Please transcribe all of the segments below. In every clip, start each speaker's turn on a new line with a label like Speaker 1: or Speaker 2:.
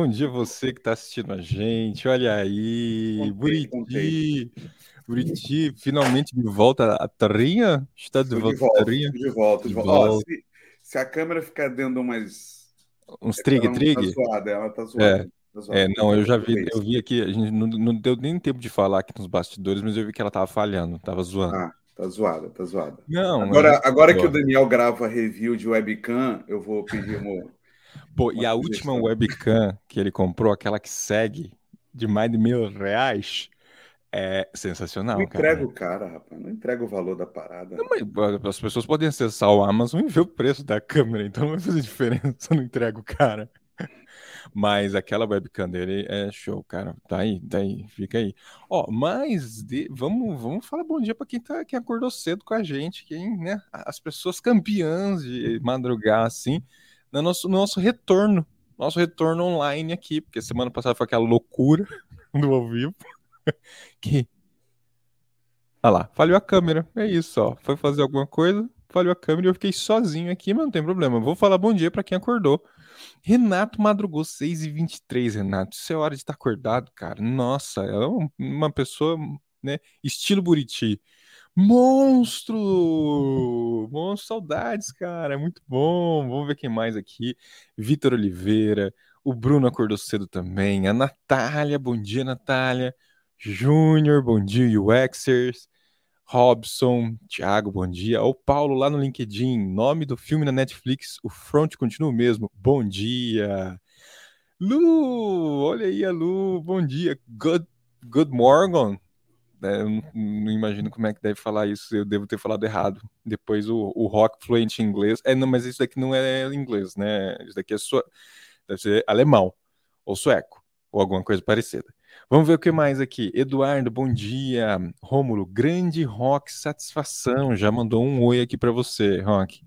Speaker 1: bom dia você que está assistindo a gente. Olha aí,
Speaker 2: Contei,
Speaker 1: Buriti, Buriti, finalmente de volta à terrinha? Está de
Speaker 2: de
Speaker 1: volta à
Speaker 2: volta,
Speaker 1: terrinha?
Speaker 2: de volta, de volta. Ó,
Speaker 1: volta.
Speaker 2: se, se a câmera ficar dando umas.
Speaker 1: Uns
Speaker 2: Ela
Speaker 1: trig
Speaker 2: não tá
Speaker 1: trig?
Speaker 2: zoada, ela tá
Speaker 1: É,
Speaker 2: zoada. Tá zoada.
Speaker 1: é, não, eu já vi,
Speaker 2: É
Speaker 1: eu vi aqui, a gente não, não deu nem tempo de falar aqui nos bastidores, mas eu vi que ela tava falhando, tava zoando.
Speaker 2: Ah, tá zoada, tá zoada.
Speaker 1: Não,
Speaker 2: Agora, agora que o. Daniel grava review de webcam, eu vou pedir uma,
Speaker 1: Pô, e a última webcam que ele comprou, aquela que segue, de mais de mil reais, é
Speaker 2: Não
Speaker 1: sensacional,
Speaker 2: entrega
Speaker 1: cara.
Speaker 2: o cara, rapaz. Não entrega o valor da parada.
Speaker 1: Não, mas as pessoas podem acessar o Amazon e ver o preço da câmera, então não vai fazer diferença, não entrega o cara. Mas aquela webcam dele é show, cara. Tá aí, tá aí, fica aí. Ó, mas de- vamos, vamos falar bom dia pra quem tá, quem acordou cedo com a gente, quem, né? As pessoas campeãs de madrugar assim, no nosso, no nosso retorno, nosso retorno online aqui, porque semana passada foi aquela loucura do ao vivo que Olha lá, falhou a câmera. É isso, ó. Foi fazer alguma coisa, falhou a câmera e eu fiquei sozinho aqui, mas não tem problema. Vou falar bom dia pra quem acordou. Renato madrugou 6h23, Renato. Isso é hora de estar acordado, cara. Nossa, é um- uma pessoa, né? Estilo Buriti. Monstro! Monstro, saudades, cara. Muito bom. Vamos ver quem mais aqui. Vitor Oliveira. O Bruno acordou cedo também. A Natália, bom dia, Natália. Júnior, bom dia, UXers. Robson, Thiago, bom dia. O Paulo lá no LinkedIn, nome do filme na Netflix, o front continua o mesmo. Bom dia. Lu, olha aí a Lu, bom dia. Good, good morning. É, eu não, não imagino como é que deve falar isso, eu devo ter falado errado. Depois o, o Rock fluente em inglês. É, não, mas isso daqui não é inglês, né? Isso daqui é sua, deve ser alemão, ou sueco, ou alguma coisa parecida. Vamos ver o que mais aqui. Eduardo, bom dia. Rômulo, grande Rock, satisfação. Já mandou um oi aqui para você, Rock.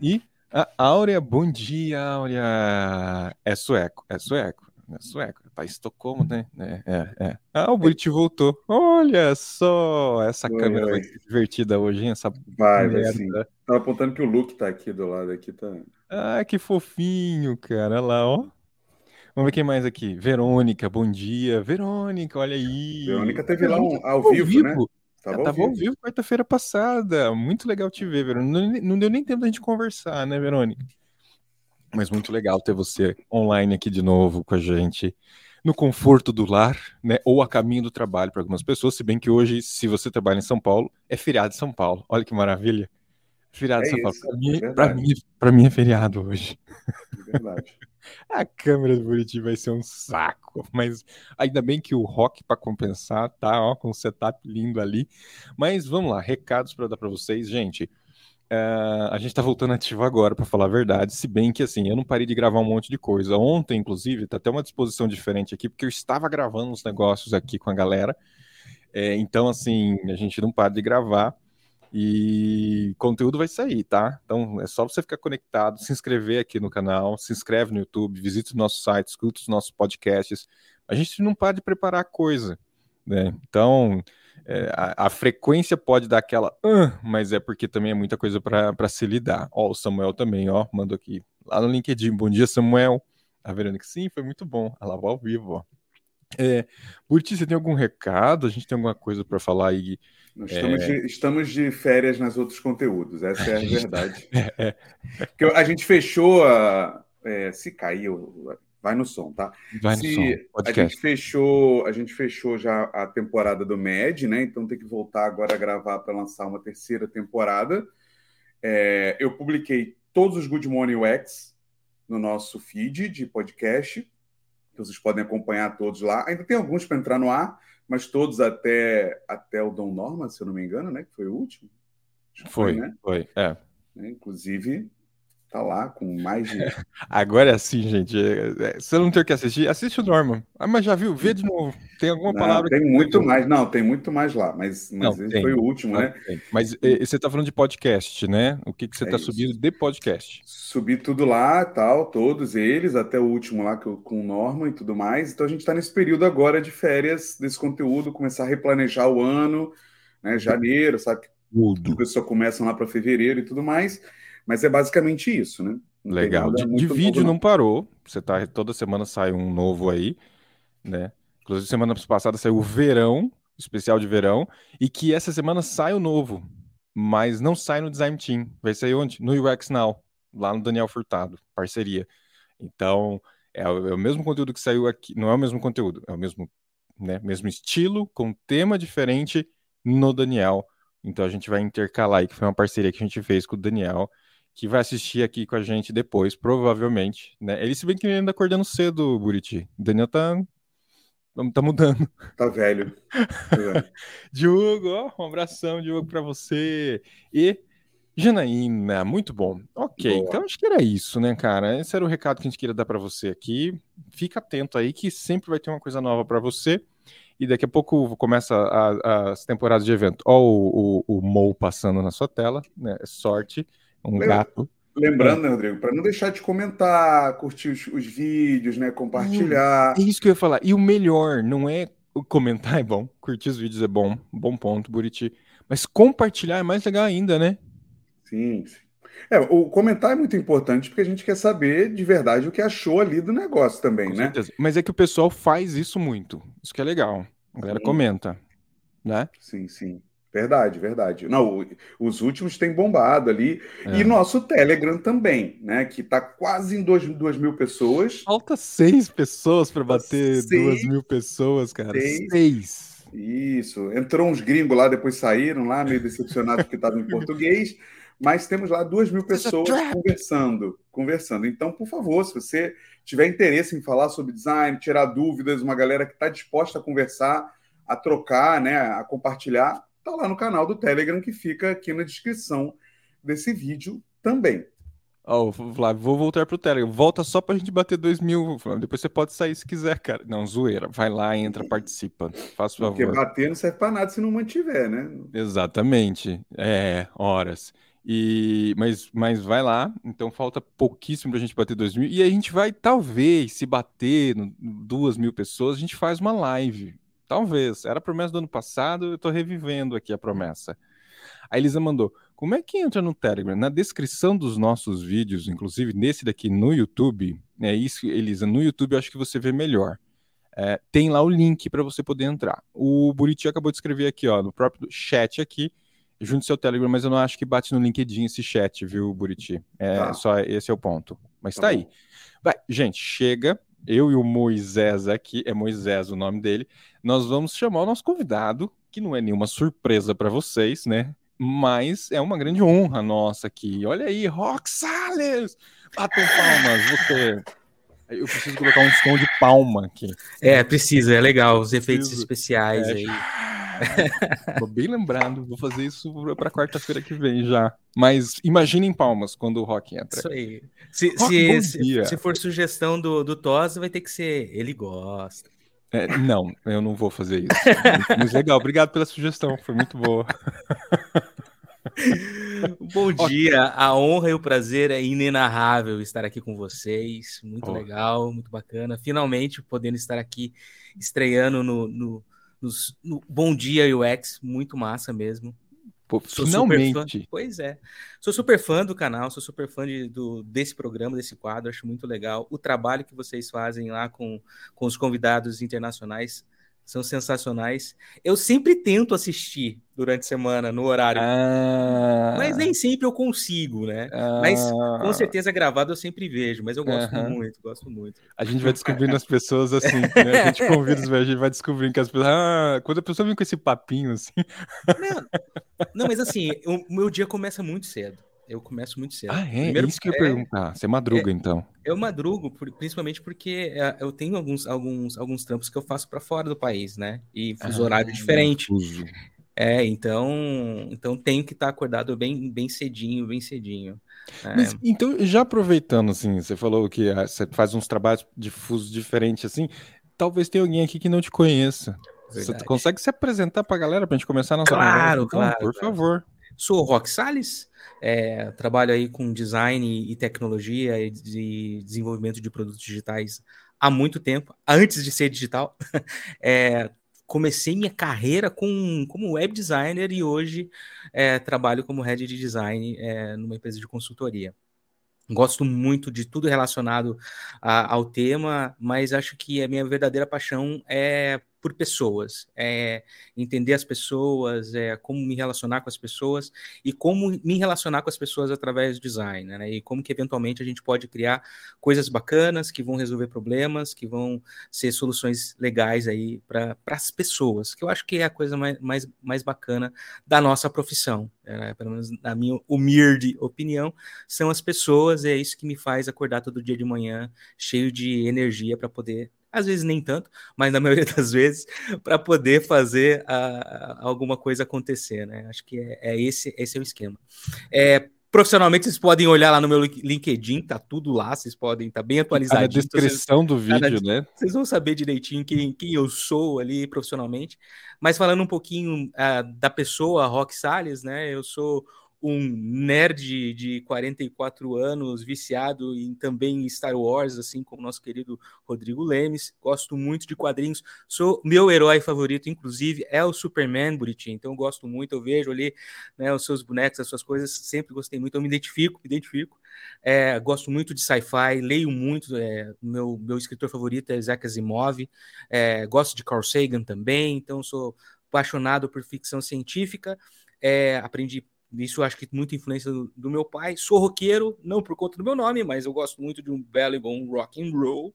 Speaker 1: E a Áurea, bom dia, Áurea. É sueco, é sueco, é sueco. Tá em Estocolmo, né? É, é, é. Ah, o Buriti voltou. Olha só, essa
Speaker 2: Oi,
Speaker 1: câmera vai
Speaker 2: oi.
Speaker 1: ser divertida hoje, hein? Essa
Speaker 2: Vai, vai sim. Tava apontando que o Luke tá aqui do lado, aqui tá.
Speaker 1: Ah, que fofinho, cara. Olha lá, ó. Vamos ver quem mais aqui. Verônica, bom dia. Verônica, olha aí.
Speaker 2: Verônica teve lá um, ao
Speaker 1: tava
Speaker 2: vivo, né?
Speaker 1: vivo.
Speaker 2: Tava
Speaker 1: Ela
Speaker 2: ao
Speaker 1: tava ao
Speaker 2: vivo.
Speaker 1: vivo quarta-feira passada. Muito legal te ver, Verônica. Não, não deu nem tempo da gente conversar, né, Verônica? Mas muito legal ter você online aqui de novo com a gente. No conforto do lar, né? Ou a caminho do trabalho para algumas pessoas. Se bem que hoje, se você trabalha em São Paulo, é feriado em São Paulo. Olha que maravilha. Feriado em
Speaker 2: É
Speaker 1: São Paulo. Para
Speaker 2: é
Speaker 1: mim, para mim, mim é feriado hoje.
Speaker 2: É verdade.
Speaker 1: A câmera do Buriti vai ser um saco, mas ainda bem que o Rock para compensar tá ó, com um setup lindo ali. Mas vamos lá, recados para dar para vocês, gente. Eh, a gente tá voltando ativo agora, para falar a verdade, se bem que assim, eu não parei de gravar um monte de coisa. Ontem, inclusive, tá até uma disposição diferente aqui, porque eu estava gravando uns negócios aqui com a galera. Eh, então, assim, a gente não para de gravar. E conteúdo vai sair, tá? Então é só você ficar conectado, se inscrever aqui no canal, se inscreve no YouTube, visita o nosso site, escuta os nossos podcasts. A gente não para de preparar coisa, né? Então é, a, a frequência pode dar aquela, "Ah", mas é porque também é muita coisa para se lidar. Ó, o Samuel também, ó, mandou aqui lá no LinkedIn. Bom dia, Samuel. A Verônica, sim, foi muito bom. Ela vai ao vivo, ó. É, Burti, você tem algum recado? A gente tem alguma coisa para falar aí?
Speaker 2: Nós estamos, de, estamos de férias nas outros conteúdos, essa é a verdade.
Speaker 1: É, é.
Speaker 2: Porque a gente fechou a. é, se caiu, vai no som, tá?
Speaker 1: Vai no
Speaker 2: Se
Speaker 1: som,
Speaker 2: a
Speaker 1: podcast.
Speaker 2: gente fechou, a gente fechou já a temporada do MED, né? Então tem que voltar agora a gravar para lançar uma terceira temporada. É, eu publiquei todos os Good Morning UX no nosso feed de podcast. Então vocês podem acompanhar todos lá. Ainda tem alguns para entrar no ar, mas todos até, até o Dom Norma, se eu não me engano, né? Que foi o último. Que
Speaker 1: Foi,
Speaker 2: né?
Speaker 1: foi, é.
Speaker 2: Né? Inclusive, tá lá com mais de.
Speaker 1: Agora é assim, gente. é- é, você não tem o que assistir, assiste o Norman. Ah, mas já viu? Vê de novo. Tem alguma
Speaker 2: Não,
Speaker 1: palavra
Speaker 2: tem muito mais. Não, tem muito mais lá, mas, mas
Speaker 1: Não,
Speaker 2: esse
Speaker 1: tem.
Speaker 2: foi o último,
Speaker 1: Claro
Speaker 2: né?
Speaker 1: que tem. Mas é, você tá falando de podcast, né? O que, que você
Speaker 2: É
Speaker 1: tá
Speaker 2: isso.
Speaker 1: subindo de podcast?
Speaker 2: Subi tudo lá, tal, todos eles, até o último lá eu- com o Norman e tudo mais. Então a gente está nesse período agora de férias desse conteúdo, começar a replanejar o ano, né? Janeiro, sabe? Tudo. As só começam lá para fevereiro e tudo mais. Mas é basicamente isso, né?
Speaker 1: Não Legal. De, de vídeo novo, não parou. Você tá toda semana sai um novo aí, né? Inclusive semana passada saiu o verão, especial de verão, e que essa semana sai o novo, mas não sai no Design Team. Vai sair onde? No UX Now, lá no Daniel Furtado, parceria. Então, é o, é o mesmo conteúdo que saiu aqui, não é o mesmo conteúdo, é o mesmo, né, mesmo estilo, com tema diferente no Daniel. Então a gente vai intercalar aí, que foi uma parceria que a gente fez com o Daniel que vai assistir aqui com a gente depois, provavelmente, né? Ele se bem que ele ainda acordando cedo, Buriti. O Daniel tá tá mudando.
Speaker 2: Tá velho.
Speaker 1: Tá velho. Diogo, ó, um abração, Diogo, para você. E Janaína, muito bom. Ok, Boa. então acho que era isso, né, cara? Esse era o recado que a gente queria dar para você aqui. Fica atento aí que sempre vai ter uma coisa nova para você. E daqui a pouco começa a, a, as temporadas de evento. Ó, o, o, o Mo passando na sua tela, né? Sorte um Lembra, gato.
Speaker 2: Lembrando, né, Rodrigo, para não deixar de comentar, curtir os, os, vídeos, né, compartilhar.
Speaker 1: É isso que eu ia falar. E o melhor não é comentar é bom, curtir os vídeos é bom, bom ponto, Buriti. Mas compartilhar é mais legal ainda, né?
Speaker 2: Sim, sim. É, o comentar é muito importante porque a gente quer saber de verdade o que achou ali do negócio também, Com né? Certeza.
Speaker 1: Mas é que o pessoal faz isso muito. Isso que é legal. A galera sim. comenta, né?
Speaker 2: Sim, sim. Verdade, verdade. Não, os últimos têm bombado ali. É. E nosso Telegram também, né? Que está quase em 2 mil pessoas.
Speaker 1: Falta seis pessoas para bater seis, duas mil pessoas, cara. Seis. seis.
Speaker 2: Isso. Entrou uns gringos lá, depois saíram lá, meio decepcionados porque estavam em português. Mas temos lá duas mil pessoas conversando, conversando. Então, por favor, se você tiver interesse em falar sobre design, tirar dúvidas, uma galera que está disposta a conversar, a trocar, né, a compartilhar, tá lá no canal do Telegram que fica aqui na descrição desse vídeo também.
Speaker 1: Ó, oh, Flávio, vou voltar pro Telegram. Volta só pra gente bater 2 mil, Flávio. Depois você pode sair se quiser, cara. Não, zoeira. Vai lá, entra, participa. Faça favor.
Speaker 2: Porque bater não serve pra nada se não mantiver, né?
Speaker 1: Exatamente. É, horas. E, mas, mas vai lá, então falta pouquíssimo pra gente bater 2 mil. E a gente vai, talvez, se bater no, 2 mil pessoas, a gente faz uma live. Talvez. Era a promessa do ano passado, eu estou revivendo aqui a promessa. A Elisa mandou: como é que entra no Telegram? Na descrição dos nossos vídeos, inclusive nesse daqui no YouTube, é isso, Elisa, no YouTube eu acho que você vê melhor. É, tem lá o link para você poder entrar. O Buriti acabou de escrever aqui, ó, no próprio chat aqui, junto ao seu Telegram, mas eu não acho que bate no LinkedIn esse chat, viu, Buriti? É tá. só esse é o ponto. Mas tá, tá aí. Vai, gente, chega eu e o Moisés aqui, é Moisés o nome dele, nós vamos chamar o nosso convidado, que não é nenhuma surpresa para vocês, né? Mas é uma grande honra nossa aqui. Olha aí, Rock Salles! Batam palmas, você. Eu preciso colocar um som de palma aqui.
Speaker 3: É, precisa, é legal, os efeitos especiais é, aí.
Speaker 1: Tô bem lembrado, vou fazer isso para quarta-feira que vem já. Mas imaginem palmas quando o Rock entra. Isso aí.
Speaker 3: Se, rock, se, se, se, for sugestão do, do Toz, vai ter que ser ele gosta.
Speaker 1: É, não, eu não vou fazer isso. Mas legal, obrigado pela sugestão, foi muito boa.
Speaker 3: Bom dia, a honra e o prazer é inenarrável estar aqui com vocês. Muito oh. legal, muito bacana. Finalmente podendo estar aqui estreando no, no, nos, no Bom Dia UX, muito massa mesmo.
Speaker 1: Pô, sou finalmente.
Speaker 3: Pois é. Sou super fã do canal, sou super fã de, do, desse programa, desse quadro, acho muito legal. O trabalho que vocês fazem lá com, com os convidados internacionais são sensacionais. Eu sempre tento assistir durante a semana, no horário. Ah, mas nem sempre eu consigo, né? Ah, mas com certeza gravado eu sempre vejo, mas eu gosto uh -huh. muito, gosto muito.
Speaker 1: A gente vai descobrindo as pessoas assim, né? A gente convida os a gente vai descobrindo que as pessoas. Ah, quando a pessoa vem com esse papinho assim.
Speaker 3: Não, não mas assim, o meu dia começa muito cedo. Eu começo muito cedo.
Speaker 1: Ah, é? Primeiro, Isso que eu ia é, perguntar. Você madruga,
Speaker 3: é,
Speaker 1: então?
Speaker 3: Eu madrugo, principalmente porque é, eu tenho alguns, alguns, alguns trampos que eu faço para fora do país, né? E fuso ah, horário diferente. Fuso. É, então, então tenho que estar acordado bem, bem cedinho, bem cedinho.
Speaker 1: É. Mas, então, já aproveitando, assim, você falou que ah, você faz uns trabalhos de fuso diferente, assim, talvez tenha alguém aqui que não te conheça. Verdade. Você consegue se apresentar para a galera para a gente começar a nossa
Speaker 3: Claro, conversa? claro.
Speaker 1: Por claro. favor.
Speaker 3: Sou o Rock Salles, é, trabalho aí com design e tecnologia e de desenvolvimento de produtos digitais há muito tempo, antes de ser digital. É, comecei minha carreira com, como web designer e hoje é, trabalho como head de design é, numa empresa de consultoria. Gosto muito de tudo relacionado a, ao tema, mas acho que a minha verdadeira paixão é por pessoas, é entender as pessoas, é como me relacionar com as pessoas e como me relacionar com as pessoas através do design, né? E como que eventualmente a gente pode criar coisas bacanas que vão resolver problemas, que vão ser soluções legais aí para as pessoas, que eu acho que é a coisa mais, mais, mais bacana da nossa profissão, né? pelo menos na minha humilde opinião, são as pessoas, é isso que me faz acordar todo dia de manhã cheio de energia para poder às vezes nem tanto, mas na maioria das vezes, para poder fazer uh, alguma coisa acontecer, né? Acho que é, é, esse, esse é o esquema. É, profissionalmente, vocês podem olhar lá no meu LinkedIn, tá tudo lá, vocês podem tá bem atualizado.
Speaker 1: Na descrição vocês, do vídeo,
Speaker 3: na,
Speaker 1: né?
Speaker 3: Vocês vão saber direitinho quem, quem eu sou ali profissionalmente. Mas falando um pouquinho uh, da pessoa, Rock Salles, né? Eu sou um nerd de 44 anos, viciado em também Star Wars, assim como nosso querido Rodrigo Lemes. Gosto muito de quadrinhos. Sou meu herói favorito, inclusive, é o Superman, Buritinho. Então gosto muito, eu vejo ali né, os seus bonecos, as suas coisas, sempre gostei muito. Eu me identifico, me identifico. É, gosto muito de sci-fi, leio muito. É, meu, meu escritor favorito é Isaac Asimov. É, gosto de Carl Sagan também, então sou apaixonado por ficção científica. É, aprendi isso acho que muita influência do, do, meu pai. Sou roqueiro, não por conta do meu nome, mas eu gosto muito de um belo e bom rock and roll.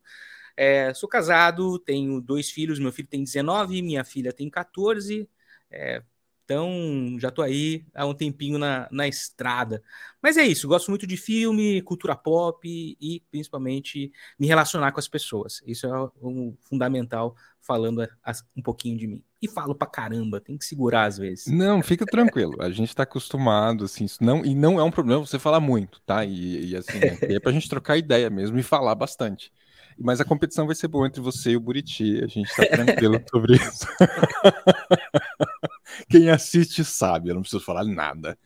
Speaker 3: É, sou casado, tenho dois filhos. Meu filho tem 19, minha filha tem 14. É, então, já tô aí há um tempinho na, na estrada. Mas é isso, gosto muito de filme, cultura pop e principalmente me relacionar com as pessoas. Isso é o fundamental, falando um pouquinho de mim. E falo pra caramba, tem que segurar às vezes.
Speaker 1: Não, fica tranquilo. A gente tá acostumado, assim, não, e não é um problema você falar muito, tá? E, e assim, é, é pra gente trocar ideia mesmo e falar bastante. Mas a competição vai ser boa entre você e o Buriti. A gente tá tranquilo sobre isso. Quem assiste sabe, eu não preciso falar nada.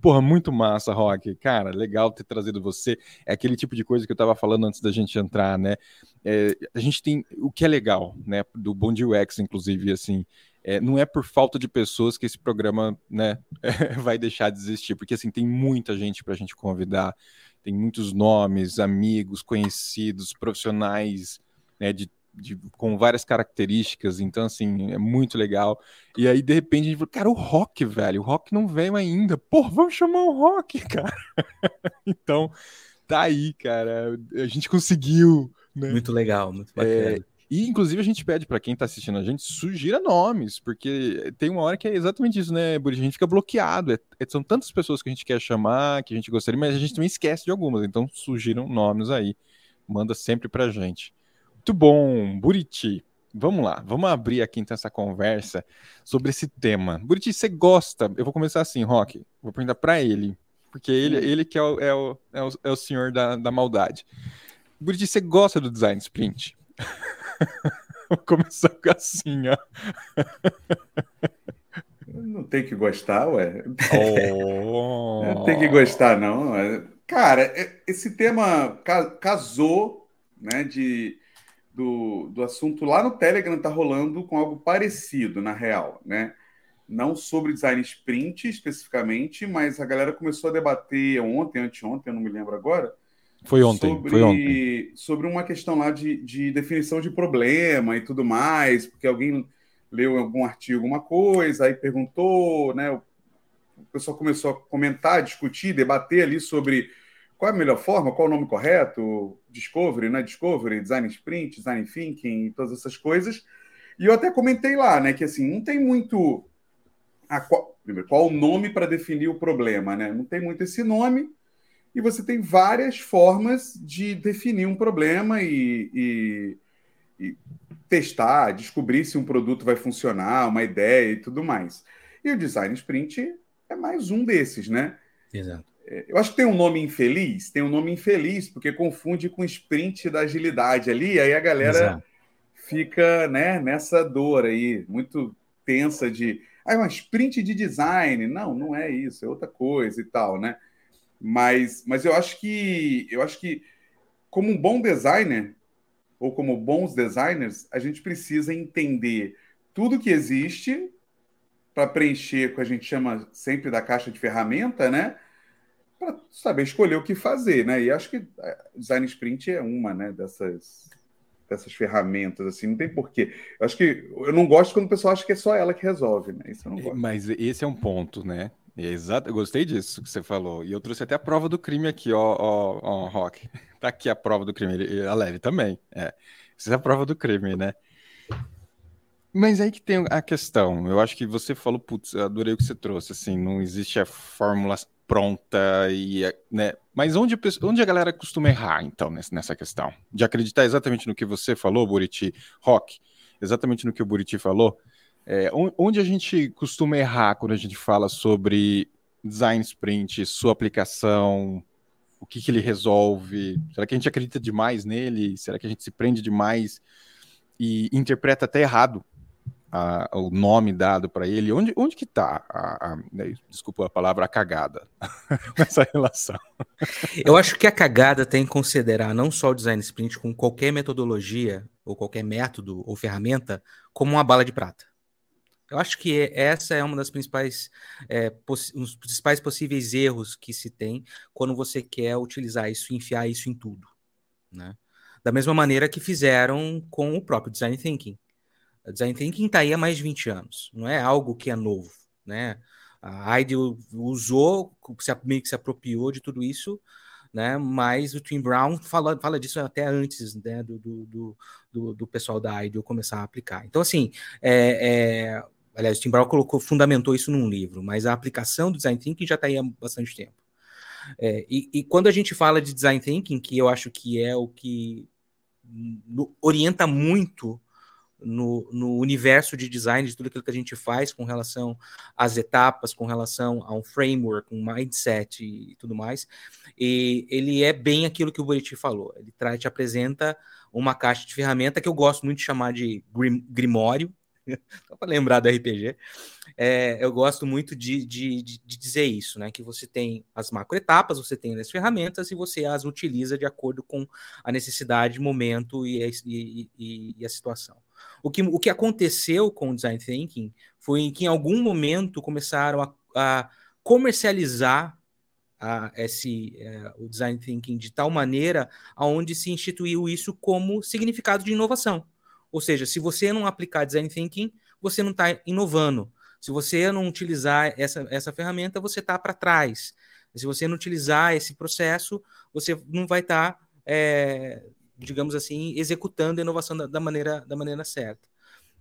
Speaker 1: Porra, muito massa, Rock. Cara, legal ter trazido você. É aquele tipo de coisa que eu tava falando antes da gente entrar, né? É, a gente tem o que é legal, né? Do Bom UX, inclusive, assim. É, não é por falta de pessoas que esse programa né, vai deixar de existir, porque assim tem muita gente para a gente convidar, tem muitos nomes, amigos, conhecidos, profissionais né, de de, com várias características, então assim, é muito legal. E aí, de repente, a gente falou, cara, o rock, velho, o rock não veio ainda. Pô, vamos chamar o rock, cara. então, tá aí, cara. A gente conseguiu. Né?
Speaker 3: Muito legal, muito bacana. É,
Speaker 1: e, inclusive, a gente pede para quem tá assistindo a gente, sugira nomes, porque tem uma hora que é exatamente isso, né, Buri? A gente fica bloqueado. É, é, são tantas pessoas que a gente quer chamar, que a gente gostaria, mas a gente também esquece de algumas. Então, sugiram nomes aí. Manda sempre pra gente. Muito bom, Buriti. Vamos lá, vamos abrir aqui então essa conversa sobre esse tema. Buriti, você gosta? Eu vou começar assim, Rock. Vou perguntar para ele, porque ele, ele que é o, é o, é o, é o senhor da, da maldade. Buriti, você gosta do design sprint? vou começar assim, ó.
Speaker 2: Não tem que gostar, ué. Oh. Não tem que gostar, não. Cara, é, esse tema casou, né, de do, do assunto lá no Telegram está rolando com algo parecido, na real, né? Não sobre design sprint especificamente, mas a galera começou a debater ontem, anteontem, eu não me lembro agora.
Speaker 1: Foi ontem,
Speaker 2: sobre,
Speaker 1: foi ontem.
Speaker 2: Sobre uma questão lá de, de definição de problema e tudo mais, porque alguém leu algum artigo, alguma coisa, aí perguntou, né? O pessoal começou a comentar, discutir, debater ali sobre qual é a melhor forma, qual é o nome correto, Discovery, né? Discovery, Design Sprint, Design Thinking, todas essas coisas. E eu até comentei lá, né, que assim, não tem muito qual, primeiro, qual o nome para definir o problema, né? Não tem muito esse nome. E você tem várias formas de definir um problema e, e, e testar, descobrir se um produto vai funcionar, uma ideia e tudo mais. E o design sprint é mais um desses, né?
Speaker 3: Exato.
Speaker 2: Eu acho que tem um nome infeliz, tem um nome infeliz, porque confunde com sprint da agilidade ali, aí a galera Exato. fica né, nessa dor aí, muito tensa de. Ah, é uma sprint de design. Não, não é isso, é outra coisa e tal, né? Mas, mas eu acho que eu acho que, como um bom designer, ou como bons designers, a gente precisa entender tudo que existe para preencher, que a gente chama sempre da caixa de ferramenta, né? Para saber escolher o que fazer, né? E acho que é, design sprint é uma, né? Dessas dessas ferramentas, assim, não tem porquê. Eu acho que eu não gosto quando o pessoal acha que é só ela que resolve, né? Isso eu não gosto.
Speaker 1: Mas esse é um ponto, né? É exato, eu gostei disso que você falou. E eu trouxe até a prova do crime aqui, ó, ó, ó Rock. Tá aqui a prova do crime, a Leve também. É. Essa é a prova do crime, né? Mas aí que tem a questão. Eu acho que você falou, putz, adorei o que você trouxe. Assim, não existe a fórmula pronta e, né? Mas onde, onde a galera costuma errar, então, nessa questão? De acreditar exatamente no que você falou, Buriti, Rock, exatamente no que o Buriti falou. É, onde a gente costuma errar quando a gente fala sobre design sprint, sua aplicação, o que, que ele resolve? Será que a gente acredita demais nele? Será que a gente se prende demais e interpreta até errado a, o nome dado para ele, onde, onde que está, a, a, né, desculpa a palavra, a cagada nessa relação?
Speaker 3: Eu acho que a cagada tem que considerar não só o design sprint, com qualquer metodologia, ou qualquer método ou ferramenta, como uma bala de prata. Eu acho que essa é uma das principais, é, um dos principais possíveis erros que se tem quando você quer utilizar isso, enfiar isso em tudo, né? Da mesma maneira que fizeram com o próprio design thinking. Design Thinking está aí há mais de 20 anos, não é algo que é novo, né? A IDEO usou, meio que se apropriou de tudo isso, né? Mas o Tim Brown fala, fala disso até antes né? do, do, do, do pessoal da IDEO começar a aplicar. Então, assim, é, é... aliás, o Tim Brown colocou, fundamentou isso num livro, mas a aplicação do Design Thinking já está aí há bastante tempo. É, e, e, quando a gente fala de Design Thinking, que eu acho que é o que orienta muito no, no, universo de design, de tudo aquilo que a gente faz com relação às etapas, com relação a um framework, um mindset e, tudo mais. E ele é bem aquilo que o Buriti falou. Ele traz, te apresenta uma caixa de ferramenta que eu gosto muito de chamar de grim, grimório, só para lembrar do RPG. É, eu gosto muito de, de, de, dizer isso, né? Que você tem as macroetapas, você tem as ferramentas e você as utiliza de acordo com a necessidade, momento e, e, e, e a situação. O que, o que aconteceu com o Design Thinking foi que em algum momento começaram a, a comercializar a, esse, é, o Design Thinking de tal maneira aonde se instituiu isso como significado de inovação. Ou seja, se você não aplicar Design Thinking, você não está inovando. Se você não utilizar essa, essa ferramenta, você está para trás. Se você não utilizar esse processo, você não vai estar tá, é, digamos assim, executando a inovação da, da, maneira, da maneira certa.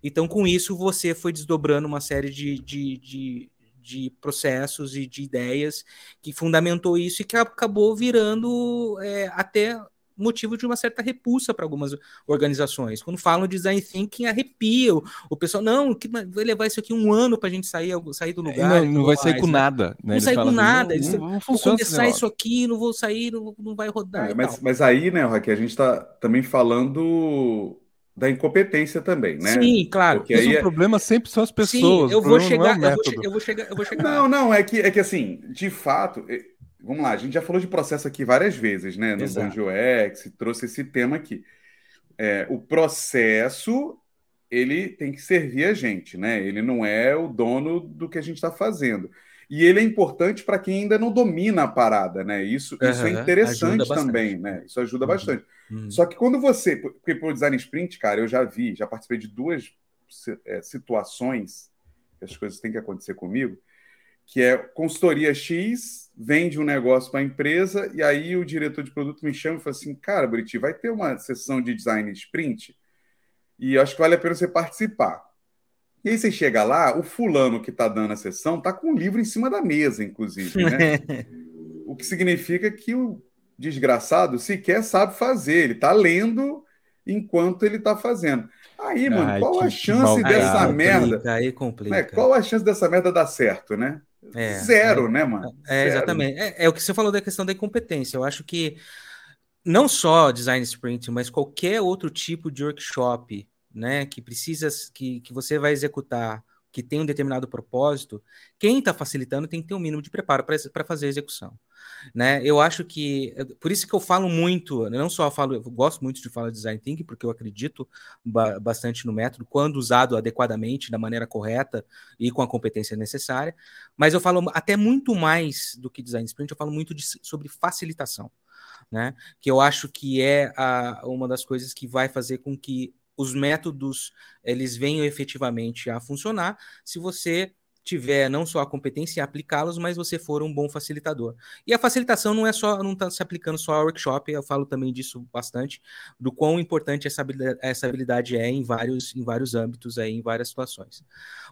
Speaker 3: Então, com isso, você foi desdobrando uma série de, de, de, de processos e de ideias que fundamentou isso e que acabou virando é, até motivo de uma certa repulsa para algumas organizações. Quando falam de design thinking, arrepia. O, o pessoal, não, que vai levar isso aqui um ano para a gente sair, sair do lugar.
Speaker 1: Não, não vai sair com né? nada.
Speaker 3: Né? Não sair com assim, nada. Não, não, não vou começar isso aqui, não vou sair, não, não vai rodar.
Speaker 2: É, mas, mas aí, né, Raquel, a gente está também falando da incompetência também, né?
Speaker 3: Sim, claro.
Speaker 1: Porque aí o é... problema sempre são as pessoas.
Speaker 3: Sim, eu vou chegar, é eu, vou, eu vou chegar, eu vou chegar.
Speaker 2: Não, não, é que é que assim, de fato, vamos lá, a gente já falou de processo aqui várias vezes, né? No Exato. X, trouxe esse tema aqui. É, o processo ele tem que servir a gente, né? Ele não é o dono do que a gente está fazendo. E ele é importante para quem ainda não domina a parada, né? Isso, uhum, isso é interessante também, né? Isso ajuda uhum. bastante. Uhum. Só que quando você. Porque o design sprint, cara, eu já vi, já participei de duas é, situações que as coisas têm que acontecer comigo, que é consultoria X vende um negócio para a empresa e aí o diretor de produto me chama e fala assim, cara, Briti, vai ter uma sessão de design sprint e acho que vale a pena você participar. E aí você chega lá, o fulano que está dando a sessão está com um livro em cima da mesa, inclusive, né? o que significa que o desgraçado sequer sabe fazer, ele está lendo enquanto ele está fazendo. Aí, mano, Ai, qual a chance dessa aí merda?
Speaker 3: Complica, aí complica.
Speaker 2: Né? Qual a chance dessa merda dar certo, né? É, Zero,
Speaker 3: é,
Speaker 2: né, mano?
Speaker 3: É, exatamente. É, é, o que você falou da questão da incompetência. Eu acho que não só design sprint, mas qualquer outro tipo de workshop, né, que precisa, que, que você vai executar, que tem um determinado propósito, quem está facilitando tem que ter um mínimo de preparo para fazer a execução. Né? Eu acho que por isso que eu falo muito, não só falo, eu gosto muito de falar de design thinking, porque eu acredito ba bastante no método quando usado adequadamente, da maneira correta e com a competência necessária, mas eu falo até muito mais do que design sprint, eu falo muito de, sobre facilitação, né? Que eu acho que é a, uma das coisas que vai fazer com que os métodos eles venham efetivamente a funcionar se você tiver não só a competência em aplicá-los, mas você for um bom facilitador. E a facilitação não é só, não está se aplicando só ao workshop, eu falo também disso bastante, do quão importante essa habilidade, essa habilidade é em vários, em vários âmbitos, aí, em várias situações.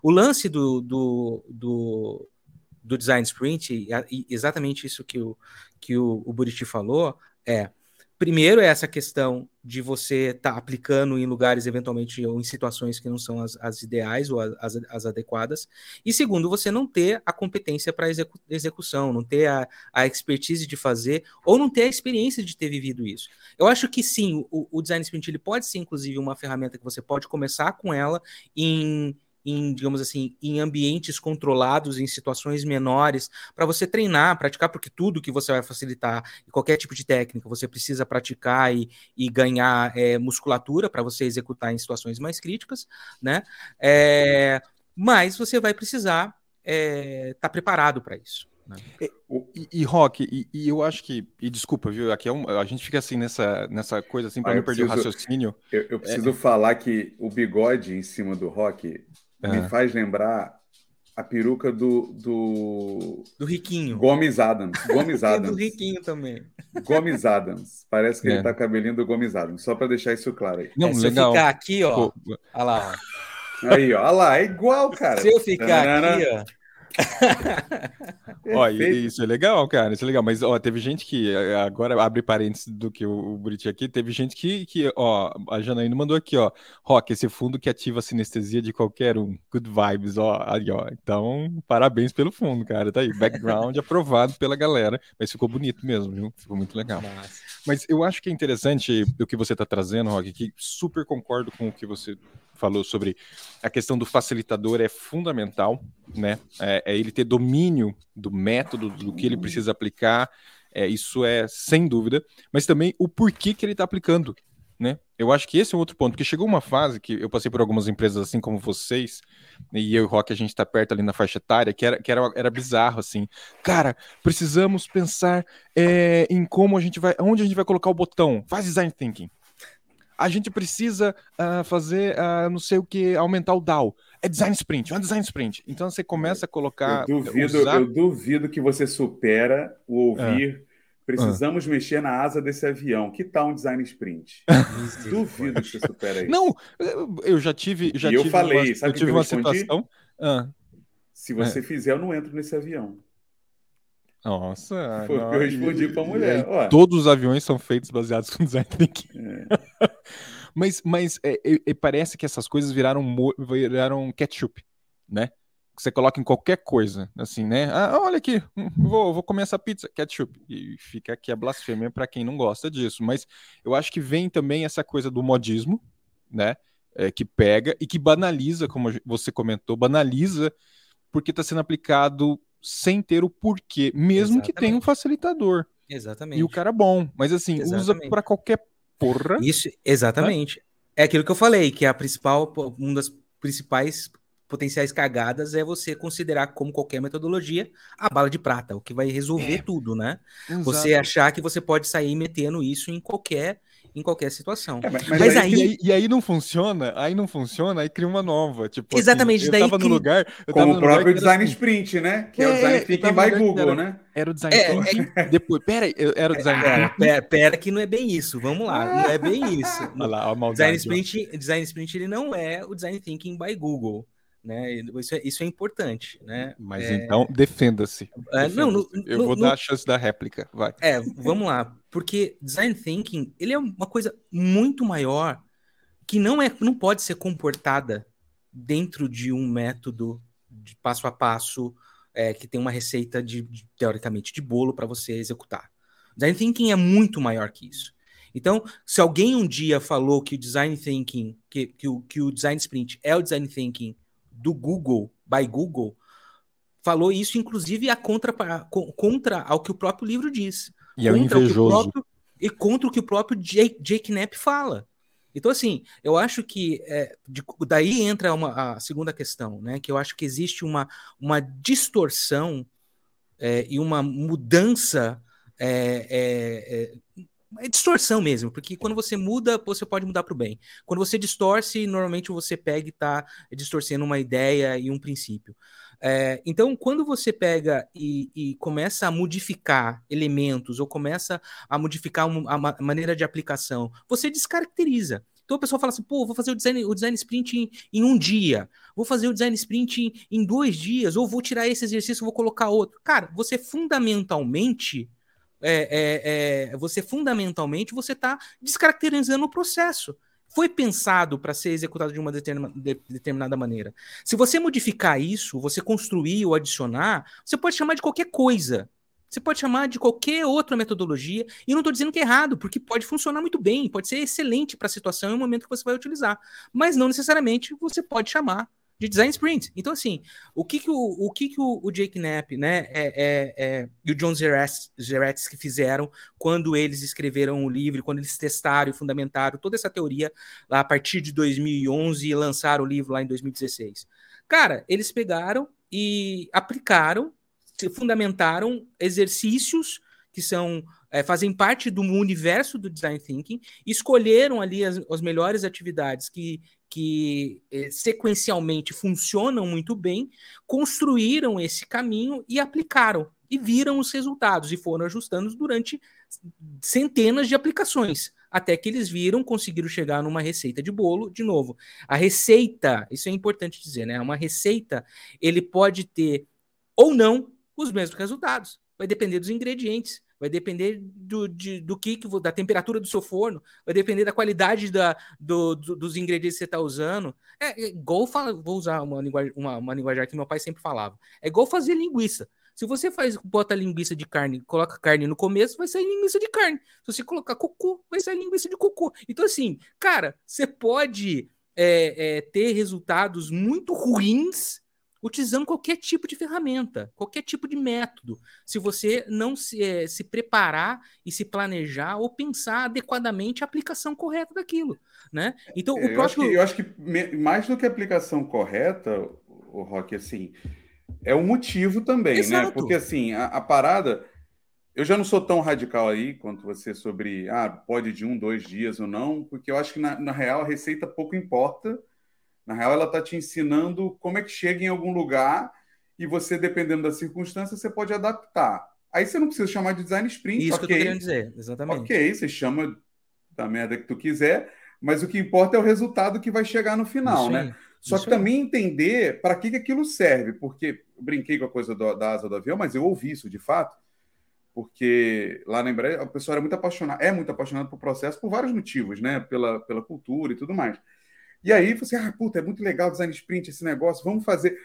Speaker 3: O lance do, do, do, do design sprint, exatamente isso que o, que o, o Buriti falou, é primeiro é essa questão de você estar tá aplicando em lugares eventualmente ou em situações que não são as, as ideais ou as, as, adequadas. E segundo, você não ter a competência para execu execução, não ter a, a expertise de fazer ou não ter a experiência de ter vivido isso. Eu acho que sim, o, o design sprint ele pode ser inclusive uma ferramenta que você pode começar com ela em em, digamos assim, em ambientes controlados, em situações menores, para você treinar, praticar, porque tudo que você vai facilitar, qualquer tipo de técnica, você precisa praticar e, e ganhar é, musculatura para você executar em situações mais críticas, né? É, mas você vai precisar estar é, tá preparado para isso. Né?
Speaker 1: E, e, Rock, e, e, eu acho que, e desculpa, viu? Aqui é um, a gente fica assim nessa, nessa coisa assim para ah, não perder preciso, o raciocínio.
Speaker 2: Eu, eu preciso é... falar que o bigode em cima do Rock me é. faz lembrar a peruca do. Do,
Speaker 3: do Riquinho.
Speaker 2: Gomes Adams. Gomes Adams.
Speaker 3: do Riquinho também.
Speaker 2: Gomes Adams. Parece que é. ele tá cabelinho do Gomes Adams. Só para deixar isso claro aí.
Speaker 3: Não, é, se legal. eu ficar aqui, ó. Olha lá,
Speaker 2: ó. Aí, ó. Olha lá, é igual, cara.
Speaker 3: Se eu ficar aqui, ó.
Speaker 1: ó, isso é legal, cara, isso é legal. Mas ó, teve gente que eh, agora abre parênteses do que o, o Buriti aqui, teve gente que, que, ó, a Janaína mandou aqui, ó, Rock, esse fundo que ativa a sinestesia de qualquer um. Good vibes, ó, aí, ó. Então, parabéns pelo fundo, cara. Tá aí, background aprovado pela galera, mas ficou bonito mesmo, viu? Ficou muito legal. Nossa. Mas eu acho que é interessante o que você tá trazendo, Rock, que super concordo com o que você falou sobre a questão do facilitador é fundamental, né? É, é ele ter domínio do método, do que ele precisa aplicar, é, isso é sem dúvida, mas também o porquê que ele está aplicando, né? Eu acho que esse é outro ponto, porque chegou uma fase que eu passei por algumas empresas assim como vocês, e eu e o Rock, a gente está perto ali na faixa etária, que era, que era, era bizarro, assim. Cara, precisamos pensar é, em como a gente vai, onde a gente vai colocar o botão, faz design thinking a gente precisa uh, fazer uh, não sei o que, aumentar o DAO. É design sprint, é um design sprint. Então você começa a colocar.
Speaker 2: Eu duvido, usar... eu duvido que você supera o ouvir. É. Precisamos ah. mexer na asa desse avião. Que tal um design sprint? duvido que você supera isso.
Speaker 1: Não, eu já tive. Já
Speaker 2: e eu
Speaker 1: tive
Speaker 2: falei,
Speaker 1: uma,
Speaker 2: sabe
Speaker 1: eu tive
Speaker 2: uma
Speaker 1: situação. Ah.
Speaker 2: Se você é. fizer, eu não entro nesse avião.
Speaker 1: Nossa.
Speaker 2: Foi o que eu respondi para a mulher.
Speaker 1: todos os aviões são feitos baseados com design thinking. É. mas mas é, é, parece que essas coisas viraram, viraram ketchup, né? Você coloca em qualquer coisa, assim, né? Ah, olha aqui, hum, vou, vou comer essa pizza, ketchup. E fica aqui a blasfêmia para quem não gosta disso. Mas eu acho que vem também essa coisa do modismo, né? É, que pega e que banaliza, como você comentou, banaliza porque está sendo aplicado sem ter o porquê, mesmo Exatamente. que tenha um facilitador.
Speaker 3: Exatamente.
Speaker 1: E o cara é bom, mas assim, Exatamente. usa para qualquer porra.
Speaker 3: Isso, exatamente. Né? É aquilo que eu falei, que a principal, uma das principais potenciais cagadas é você considerar como qualquer metodologia a bala de prata, o que vai resolver é. tudo, né? Exato. Você achar que você pode sair metendo isso em qualquer em qualquer situação. É,
Speaker 1: mas, mas, mas aí, aí, e aí não funciona, aí não funciona, aí cria uma nova. Tipo,
Speaker 3: assim, Exatamente,
Speaker 1: assim,
Speaker 3: daí
Speaker 1: eu tava no lugar.
Speaker 2: Eu Como o próprio design assim, sprint, né? Que é, é o design thinking by Google,
Speaker 1: era,
Speaker 2: né?
Speaker 1: Era o design é, é, Depois, pera aí, era o design
Speaker 3: pera, pera, pera, que não é bem isso. Vamos lá, não é bem isso.
Speaker 1: Olha lá, a
Speaker 3: maldade, design sprint, design sprint ele não é o design thinking by Google. Né? Isso, é, isso é importante, né?
Speaker 1: Mas é... então defenda-se.
Speaker 3: É, não, no,
Speaker 1: eu no, vou no... dar a chance da réplica, vai.
Speaker 3: É, vamos lá, porque design thinking ele é uma coisa muito maior que não é, não pode ser comportada dentro de um método de passo a passo é, que tem uma receita de, de teoricamente de bolo para você executar. Design thinking é muito maior que isso. Então, se alguém um dia falou que o design thinking, que, que, o, que o design sprint é o design thinking do Google, by Google, falou isso, inclusive, a contra, contra ao que o próprio livro diz.
Speaker 1: E é invejoso.
Speaker 3: Próprio, e contra o que o próprio Jake, Jake Knapp fala. Então, assim, eu acho que é, de, daí entra uma, a segunda questão, né? Que eu acho que existe uma, uma distorção é, e uma mudança. É, é, distorção mesmo, porque quando você muda, você pode mudar para o bem. Quando você distorce, normalmente você pega e está distorcendo uma ideia e um princípio. É, então, quando você pega e, e, começa a modificar elementos ou começa a modificar a maneira de aplicação, você descaracteriza. Então o pessoal fala assim, pô, vou fazer o design, o design sprint em, em um dia, vou fazer o design sprint em, em dois dias, ou vou tirar esse exercício, vou colocar outro. Cara, você fundamentalmente é, é, é, você fundamentalmente você está descaracterizando o processo foi pensado para ser executado de uma determinada maneira. Se você modificar isso, você construir ou adicionar, você pode chamar de qualquer coisa. Você pode chamar de qualquer outra metodologia, e não estou dizendo que é errado, porque pode funcionar muito bem, pode ser excelente para a situação e o momento que você vai utilizar. Mas não necessariamente você pode chamar de design sprint. Então, assim, o que que o, o, que que o, o Jake Knapp, né, é, é, é, e o John que fizeram quando eles escreveram o livro, quando eles testaram e fundamentaram toda essa teoria lá a partir de 2011 e lançaram o livro lá em 2016. Cara, eles pegaram e aplicaram, fundamentaram exercícios que são é, fazem parte do universo do design thinking, escolheram ali as, as melhores atividades que que eh, sequencialmente funcionam muito bem, construíram esse caminho e aplicaram e viram os resultados e foram ajustando durante centenas de aplicações, até que eles viram, conseguiram chegar numa receita de bolo, de novo. A receita, isso é importante dizer, né? Uma receita, ele pode ter ou não os mesmos resultados, vai depender dos ingredientes vai depender do, de, do que, da temperatura do seu forno, vai depender da qualidade da, do, do, dos ingredientes que você está usando. É, é igual, fala, vou usar uma linguagem, uma, uma linguagem que meu pai sempre falava. É igual fazer linguiça. Se você faz, bota linguiça de carne, coloca carne no começo, vai sair linguiça de carne. Se você colocar cocô, vai sair linguiça de cocô. Então, assim, cara, você pode é, é, ter resultados muito ruins utilizando qualquer tipo de ferramenta, qualquer tipo de método, se você não se, é, se preparar e se planejar ou pensar adequadamente a aplicação correta daquilo, né?
Speaker 2: Então, o próprio... acho que, eu acho que mais do que a aplicação correta, o Rock, assim, é o motivo também, né? Exato. né? Porque, assim, a, a, parada... Eu já não sou tão radical aí quanto você sobre, ah, pode de um, dois dias ou não, porque eu acho que, na, na real, a receita pouco importa, na real, ela está te ensinando como é que chega em algum lugar e você, dependendo da circunstância, você pode adaptar. Aí você não precisa chamar de design sprint.
Speaker 3: Isso okay. que eu tô querendo dizer, exatamente.
Speaker 2: Ok, você chama da merda que tu quiser, mas o que importa é o resultado que vai chegar no final, né? Só que aí. também entender para que, que aquilo serve, porque eu brinquei com a coisa do, da asa do avião, mas eu ouvi isso de fato, porque lá na Embraer a pessoa era muito apaixonada, é muito apaixonada por processo por vários motivos, né? Pela, pela cultura e tudo mais. E aí você, ah, puta, é muito legal design sprint esse negócio, vamos fazer.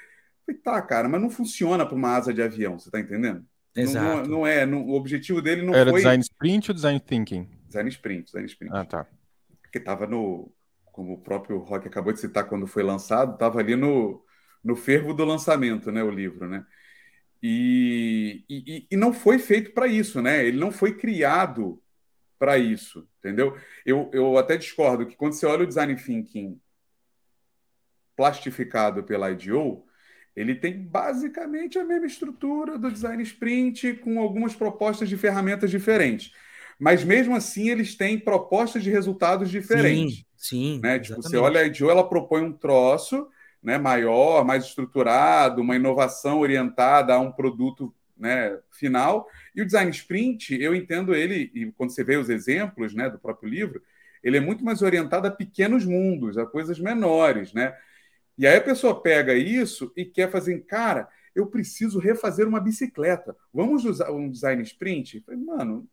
Speaker 2: Falei, tá, cara, mas não funciona para uma asa de avião, você tá entendendo?
Speaker 3: Exato.
Speaker 2: Não, não é, não, o objetivo dele não
Speaker 1: Era
Speaker 2: foi.
Speaker 1: design sprint ou design thinking?
Speaker 2: Design sprint, design sprint.
Speaker 1: Ah, tá.
Speaker 2: Que tava no. Como o próprio Rock acabou de citar quando foi lançado, tava ali no, no fervo do lançamento, né? O livro, né? E, e, e não foi feito para isso, né? Ele não foi criado para isso, entendeu? Eu, eu até discordo que quando você olha o design thinking plastificado pela IDEO, ele tem basicamente a mesma estrutura do design sprint, com algumas propostas de ferramentas diferentes. Mas mesmo assim, eles têm propostas de resultados diferentes.
Speaker 3: Sim, sim.
Speaker 2: Né? Tipo, você olha a IDEO, ela propõe um troço né, maior, mais estruturado, uma inovação orientada a um produto né, final. E o design sprint, eu entendo ele, e quando você vê os exemplos né, do próprio livro, ele é muito mais orientado a pequenos mundos, a coisas menores, né? E aí a pessoa pega isso e quer fazer, cara, eu preciso refazer uma bicicleta. Vamos usar um design sprint? Falei, Mano,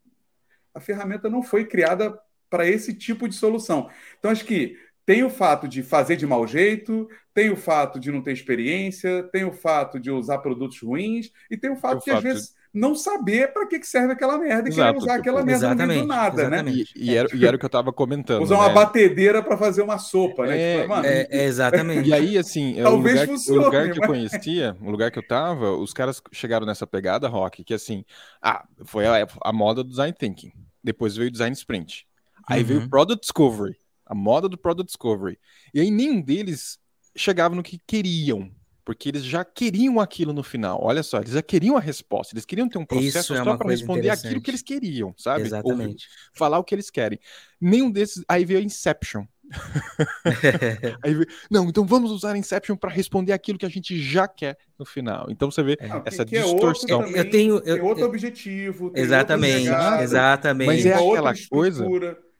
Speaker 2: a ferramenta não foi criada para esse tipo de solução. Então, acho que tem o fato de fazer de mau jeito, tem o fato de não ter experiência, tem o fato de usar produtos ruins, e tem o fato o que, fato às vezes, não saber para que, que serve aquela merda e querer usar aquela merda
Speaker 3: exatamente,
Speaker 2: no meio do nada, né?
Speaker 1: E, e, era, e era o que eu tava comentando.
Speaker 2: Usar
Speaker 1: né?
Speaker 2: uma batedeira para fazer uma sopa, né?
Speaker 1: É,
Speaker 2: Tipo, mano,
Speaker 3: É, é exatamente.
Speaker 1: E aí, assim, é o
Speaker 2: Talvez
Speaker 1: lugar,
Speaker 2: funcione,
Speaker 1: o lugar que eu
Speaker 2: mas-
Speaker 1: conhecia, o lugar que eu tava, os caras chegaram nessa pegada, Rock, que assim, ah, foi a, a moda do design thinking. Depois veio o design sprint. Aí veio
Speaker 3: Uhum.
Speaker 1: o product discovery, a moda do product discovery. E aí nenhum deles chegava no que queriam, porque eles já queriam aquilo no final. Olha só, eles já queriam a resposta, eles queriam ter um processo
Speaker 3: Isso é
Speaker 1: só
Speaker 3: uma
Speaker 1: para responder aquilo que eles queriam, sabe?
Speaker 3: Exatamente.
Speaker 1: Ou falar o que eles querem. Nenhum desses, aí veio a Inception. Aí veio, não, então vamos usar Inception para responder aquilo que a gente já quer no final. Então você vê
Speaker 2: que-
Speaker 1: essa
Speaker 2: que é outro
Speaker 1: distorção.
Speaker 2: também,
Speaker 3: Eu tenho- eu-
Speaker 2: tem outro
Speaker 3: eu-
Speaker 2: objetivo. tem
Speaker 3: exatamente,
Speaker 2: pegada,
Speaker 3: exatamente.
Speaker 1: Mas é aquela coisa-.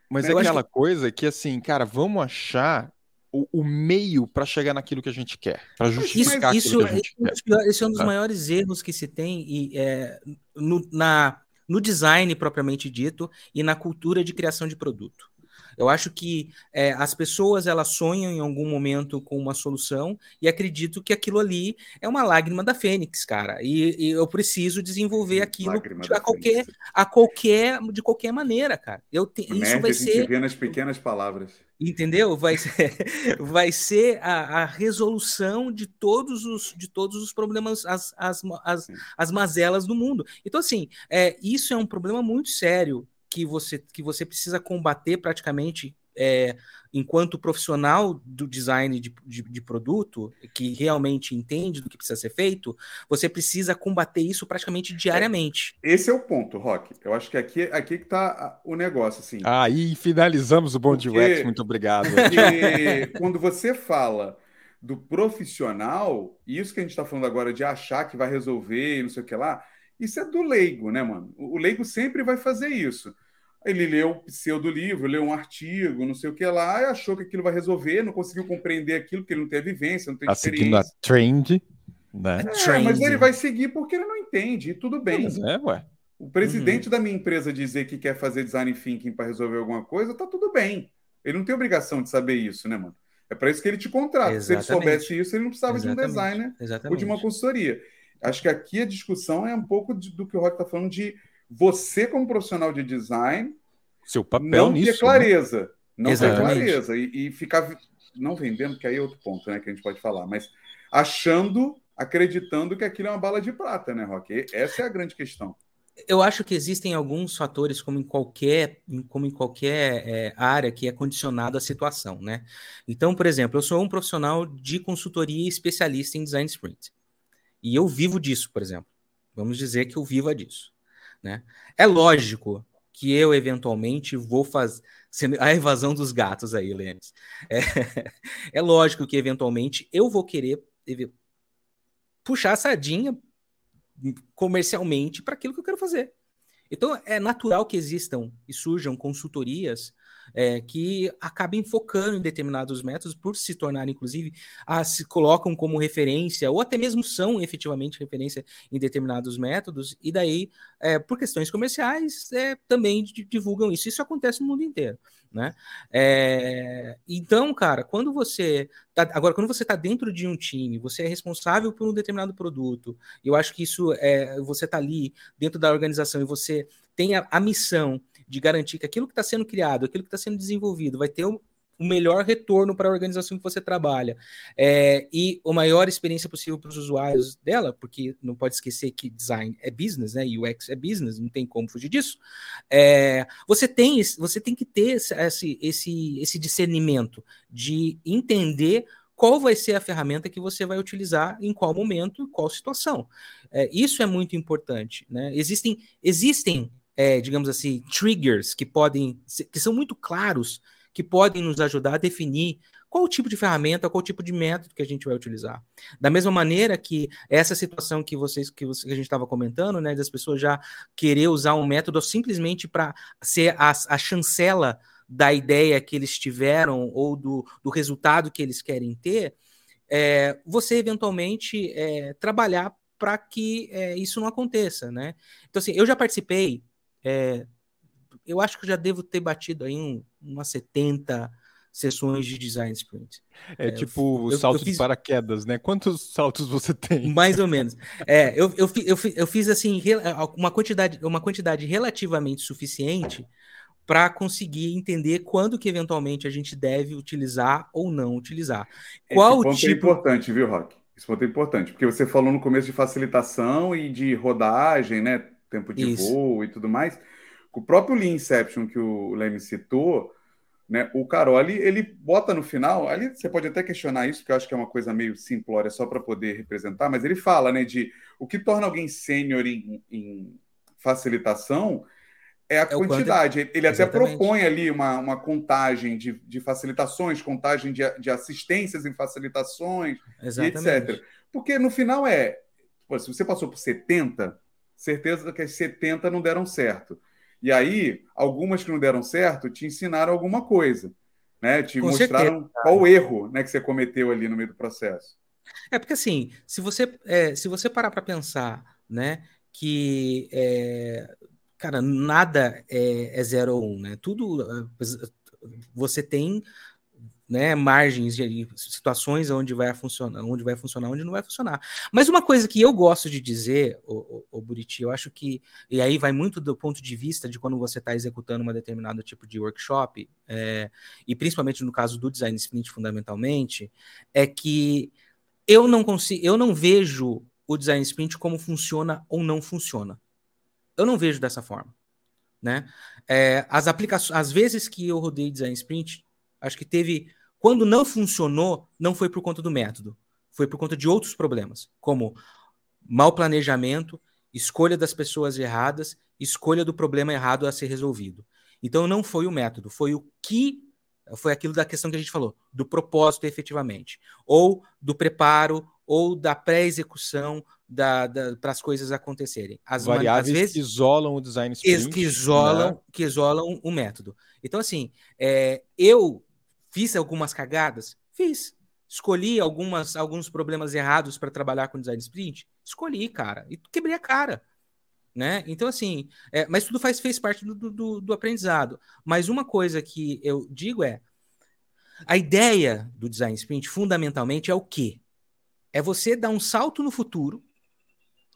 Speaker 1: Mas
Speaker 2: né?
Speaker 1: é
Speaker 3: acho
Speaker 1: aquela coisa que assim, cara, vamos achar o, o meio para chegar naquilo que a gente quer, para
Speaker 3: Isso,
Speaker 1: justificar
Speaker 3: isso,
Speaker 1: aquilo que a gente quer.
Speaker 3: isso- esse é um dos
Speaker 1: Tá.
Speaker 3: maiores erros que se tem e, é, no, na, no design propriamente dito e na cultura de criação de produto. Eu acho que é, as pessoas elas sonham em algum momento com uma solução e acredito que aquilo ali é uma lágrima da fênix, cara. E, e eu preciso desenvolver aquilo de, a qualquer,
Speaker 2: Fênix.
Speaker 3: a qualquer de qualquer maneira, cara. Eu te- isso vai
Speaker 2: a gente
Speaker 3: ser
Speaker 2: vê nas pequenas palavras.
Speaker 3: Entendeu? Vai ser, vai ser a, a resolução de todos os, de todos os problemas, as, as, as, as mazelas do mundo. Então, assim, é, isso é um problema muito sério que você, que você precisa combater praticamente é, enquanto profissional do design de, de, de produto, que realmente entende do que precisa ser feito, você precisa combater isso praticamente diariamente.
Speaker 2: Esse é o ponto, Rock. Eu acho que aqui, aqui que tá a- o negócio, assim.
Speaker 1: Aí finalizamos o Bom de muito obrigado.
Speaker 2: Quando você fala do profissional, isso que a gente está falando agora de achar que vai resolver e não sei o que lá, isso é do leigo, né, mano? O leigo sempre vai fazer isso. Ele leu o pseudo livro, leu um artigo, não sei o que lá, e achou que aquilo vai resolver, não conseguiu compreender aquilo, porque ele não tem a vivência, não tem
Speaker 1: Tá seguindo a
Speaker 2: experiência.
Speaker 1: trend, né?
Speaker 2: É, mas
Speaker 3: Trend.
Speaker 2: ele vai seguir porque ele não entende, e tudo bem.
Speaker 1: Mas é, ué.
Speaker 2: O presidente da minha empresa dizer que quer fazer design thinking para resolver alguma coisa, tá tudo bem. Ele não tem obrigação de saber isso, né, mano? É para isso que ele te contrata. Se ele
Speaker 3: Exatamente.
Speaker 2: soubesse isso, ele não precisava de um
Speaker 3: Exatamente,
Speaker 2: designer ou
Speaker 3: Exatamente.
Speaker 2: de uma consultoria. Acho que aqui a discussão é um pouco de- do que o Rock está falando de você, como profissional de design,
Speaker 1: Seu papel
Speaker 2: não
Speaker 1: nisso.
Speaker 2: ter
Speaker 1: né?
Speaker 2: clareza. Não ter
Speaker 3: Exatamente.
Speaker 2: clareza. E, e ficar não vendendo, que aí é outro ponto, né, que a gente pode falar, mas achando, acreditando que aquilo é uma bala de prata, né, Rock? Essa é a grande questão.
Speaker 3: Eu acho que existem alguns fatores, como em qualquer, como em qualquer é, área, que é condicionado à situação, né? Então, por exemplo, eu sou um profissional de consultoria especialista em design sprint. E eu vivo disso, por exemplo. Vamos dizer que eu viva disso, né? É lógico que eu, eventualmente, vou fazer a evasão dos gatos aí, Lênis. É, é lógico que, eventualmente, eu vou querer puxar a sardinha comercialmente para aquilo que eu quero fazer. Então, é natural que existam e surjam consultorias é, que acabem focando em determinados métodos por se tornarem, inclusive, a, se colocam como referência, ou até mesmo são efetivamente referência em determinados métodos, e daí, é, por questões comerciais, é, também di- divulgam isso. Isso acontece no mundo inteiro. Né? É, então, cara, quando você. Tá, agora, quando você está dentro de um time, você é responsável por um determinado produto, eu acho que isso é. Você está ali dentro da organização e você tem a, a missão de garantir que aquilo que está sendo criado, aquilo que está sendo desenvolvido, vai ter o, melhor retorno para a organização que você trabalha é, e a maior experiência possível para os usuários dela, porque não pode esquecer que design é business, né? UX é business, não tem como fugir disso. É, você tem você tem que ter esse, esse, esse, esse discernimento de entender qual vai ser a ferramenta que você vai utilizar em qual momento, qual situação. É, isso é muito importante. Né? Existem, existem é, digamos assim, triggers que podem, que são muito claros, que podem nos ajudar a definir qual o tipo de ferramenta, qual o tipo de método que a gente vai utilizar. Da mesma maneira que essa situação que vocês que, você- que a gente estava comentando, né, das pessoas já querer usar um método simplesmente para ser a, a chancela da ideia que eles tiveram ou do, do resultado que eles querem ter, é, você eventualmente é, trabalhar para que é, isso não aconteça, né? Então, assim, eu já participei, é, eu acho que eu já devo ter batido aí um, umas 70 sessões de design sprint.
Speaker 1: É, é tipo o salto fiz... de paraquedas, né? Quantos saltos você tem?
Speaker 3: Mais ou menos. É, eu, eu, eu, eu fiz assim uma quantidade, uma quantidade relativamente suficiente para conseguir entender quando que eventualmente a gente deve utilizar ou não utilizar.
Speaker 2: Qual Esse ponto é tipo... é importante, viu, Rock? Esse ponto é importante, porque você falou no começo de facilitação e de rodagem, né? Tempo de Isso. voo e tudo mais. O próprio Lean Inception que o Leme citou, né? O Caroli, ele bota no final, ali você pode até questionar isso, porque eu acho que é uma coisa meio simplória só para poder representar, mas ele fala, né, de o que torna alguém sênior em, em facilitação é a é quantidade. Ele até propõe ali uma, uma contagem de, de facilitações, contagem de, de assistências em facilitações, etc. Porque no final é, pô, se você passou por 70, certeza que as 70 não deram certo. E aí, algumas que não deram certo te ensinaram alguma coisa, né? Te Com mostraram certeza. qual o erro né, que você cometeu ali no meio do processo.
Speaker 3: É porque assim, se você, é, se você parar para pensar, né, que é, cara, nada é, é zero ou um, né? Tudo você tem né, margens de situações onde vai funcionar, onde vai funcionar, onde não vai funcionar. Mas uma coisa que eu gosto de dizer, o, o, o Buriti, eu acho que e aí vai muito do ponto de vista de quando você está executando uma determinado tipo de workshop, é, e principalmente no caso do design sprint, fundamentalmente, é que eu não consigo, eu não vejo o design sprint como funciona ou não funciona. Eu não vejo dessa forma. Né? É, as aplicações, às vezes que eu rodei design sprint, acho que teve. Quando não funcionou, não foi por conta do método, foi por conta de outros problemas, como mau planejamento, escolha das pessoas erradas, escolha do problema errado a ser resolvido. Então não foi o método, foi o que foi aquilo da questão que a gente falou, do propósito efetivamente, ou do preparo, ou da pré-execução da, da para as coisas acontecerem. As
Speaker 1: variáveis às vezes, que isolam o design sprint.
Speaker 3: Que isolam, né? que isolam o método. Então, assim, é, eu fiz algumas cagadas? Fiz. Escolhi algumas, alguns problemas errados para trabalhar com design sprint? Escolhi, cara. E quebrei a cara. Né? Então, assim, é, mas tudo faz, fez parte do, do, do aprendizado. Mas uma coisa que eu digo é: a ideia do design sprint, fundamentalmente, é o quê? É você dar um salto no futuro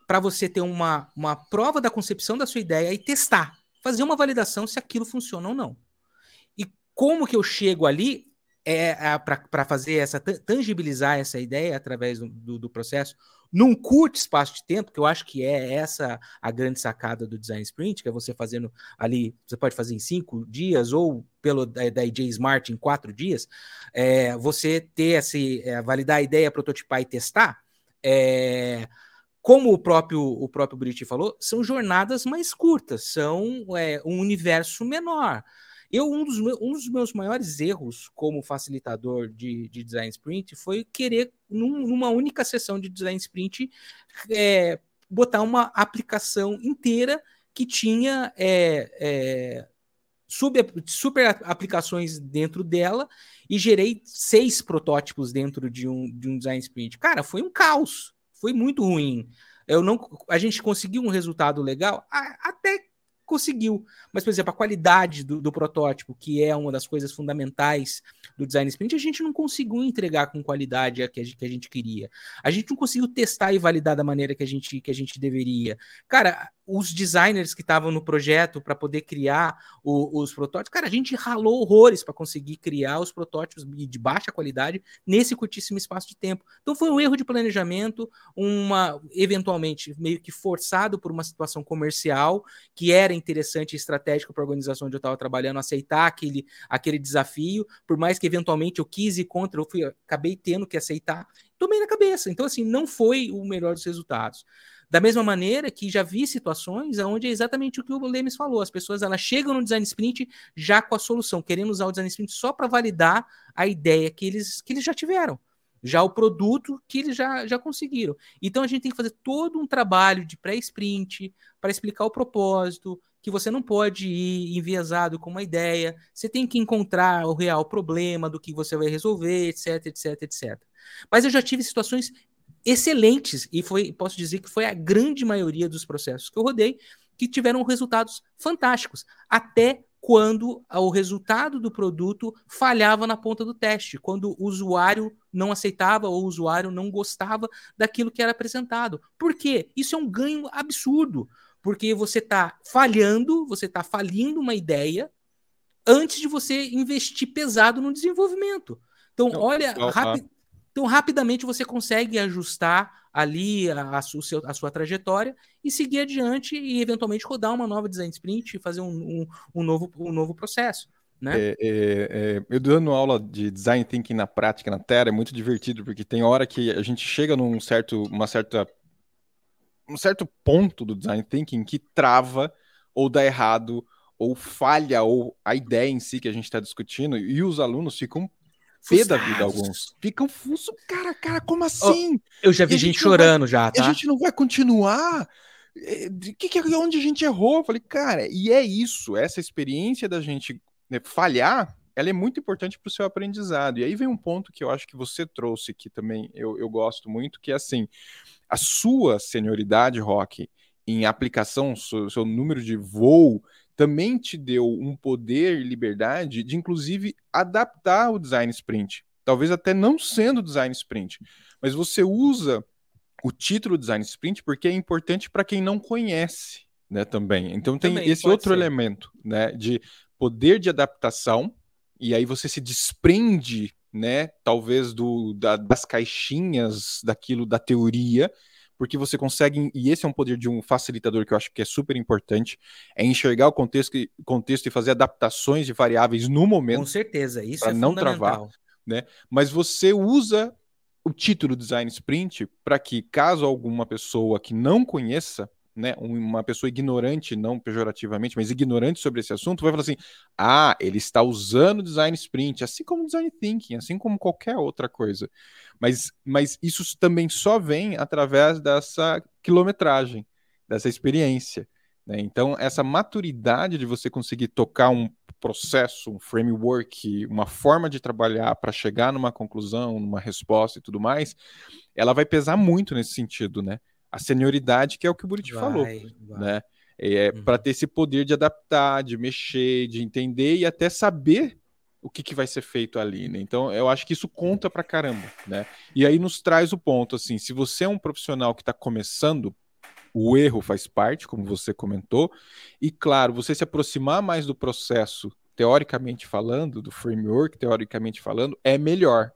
Speaker 3: para você ter uma, uma prova da concepção da sua ideia e testar, fazer uma validação se aquilo funciona ou não. Como que eu chego ali é, é para fazer essa tangibilizar essa ideia através do, do, processo num curto espaço de tempo, que eu acho que é essa a grande sacada do design sprint, que é você fazendo ali, você pode fazer em cinco dias ou pelo da, da IJ Smart em quatro dias, é, você ter esse é, validar a ideia, prototipar e testar. É, como o próprio o próprio Buriti falou, são jornadas mais curtas, são é, um universo menor. Eu, um dos, meus, um dos meus maiores erros como facilitador de, de design sprint foi querer, num, numa única sessão de design sprint, é, botar uma aplicação inteira que tinha é, é, super, super aplicações dentro dela e gerei seis protótipos dentro de um, de um design sprint. Cara, foi um caos foi muito ruim. Eu não, a gente conseguiu um resultado legal, até conseguiu. Mas, por exemplo, a qualidade do, do, protótipo, que é uma das coisas fundamentais do design sprint, a gente não conseguiu entregar com qualidade a que, a gente, que a gente queria. A gente não conseguiu testar e validar da maneira que a gente, que a gente deveria. Cara, os designers que estavam no projeto para poder criar o, os protótipos, cara, a gente ralou horrores para conseguir criar os protótipos de baixa qualidade nesse curtíssimo espaço de tempo. Então foi um erro de planejamento, uma eventualmente meio que forçado por uma situação comercial que era interessante e estratégico para a organização onde eu estava trabalhando aceitar aquele, aquele desafio, por mais que eventualmente eu quis ir contra, eu fui, acabei tendo que aceitar, tomei na cabeça. Então assim, não foi o melhor dos resultados. Da mesma maneira que já vi situações onde é exatamente o que o Lemes falou, as pessoas elas chegam no design sprint já com a solução, querendo usar o design sprint só para validar a ideia que eles, que eles já tiveram, já o produto que eles já, já conseguiram. Então a gente tem que fazer todo um trabalho de pré-sprint para explicar o propósito, que você não pode ir enviesado com uma ideia, você tem que encontrar o real problema do que você vai resolver, etc, etc, etc. Mas eu já tive situações excelentes e foi, posso dizer que foi a grande maioria dos processos que eu rodei que tiveram resultados fantásticos, até quando o resultado do produto falhava na ponta do teste, quando o usuário não aceitava ou o usuário não gostava daquilo que era apresentado. Por quê? Isso é um ganho absurdo, porque você está falhando, você está falindo uma ideia antes de você investir pesado no desenvolvimento. Então, não, olha, rapi então rapidamente você consegue ajustar ali a, a, seu, a, sua trajetória e seguir adiante e eventualmente rodar uma nova design sprint e fazer um, um, um novo, um novo processo. Né?
Speaker 1: É, é, é, eu dando aula de design thinking na prática na Terra é muito divertido porque tem hora que a gente chega num certo, uma certa, um certo ponto do design thinking que trava ou dá errado ou falha ou a ideia em si que a gente está discutindo e os alunos ficam pé da vida alguns. Ficam fuso, cara, cara, como assim?
Speaker 3: Eu já vi gente, gente chorando vai, já, tá?
Speaker 1: A gente não vai continuar? É, que, que, onde a gente errou? Eu falei, cara, e é isso, essa experiência da gente né, falhar, ela é muito importante para o seu aprendizado. E aí vem um ponto que eu acho que você trouxe, que também eu, eu gosto muito, que é assim, a sua senioridade, Rock, em aplicação, seu, seu número de voo, também te deu um poder e liberdade de, inclusive, adaptar o design sprint. Talvez até não sendo design sprint, mas você usa o título design sprint porque é importante para quem não conhece, né? Também. Então tem também esse outro ser. elemento, né? De poder de adaptação e aí você se desprende, né? Talvez do da, das caixinhas daquilo da teoria porque você consegue, e esse é um poder de um facilitador que eu acho que é super importante, é enxergar o contexto, contexto e fazer adaptações de variáveis no momento. Com
Speaker 3: certeza, isso é não travar,
Speaker 1: né? Mas você usa o título Design Sprint para que, caso alguma pessoa que não conheça, né, uma pessoa ignorante, não pejorativamente, mas ignorante sobre esse assunto, vai falar assim: ah, ele está usando design sprint, assim como design thinking, assim como qualquer outra coisa. Mas, mas isso também só vem através dessa quilometragem, dessa experiência. Né? Então, essa maturidade de você conseguir tocar um processo, um framework, uma forma de trabalhar para chegar numa conclusão, numa resposta e tudo mais, ela vai pesar muito nesse sentido, né? A senioridade, que é o que o Buriti falou, vai. né? É, uhum. para ter esse poder de adaptar, de mexer, de entender e até saber o que, que vai ser feito ali, né? Então, eu acho que isso conta pra caramba, né? E aí nos traz o ponto, assim, se você é um profissional que está começando, o erro faz parte, como você comentou, e claro, você se aproximar mais do processo, teoricamente falando, do framework, teoricamente falando, é melhor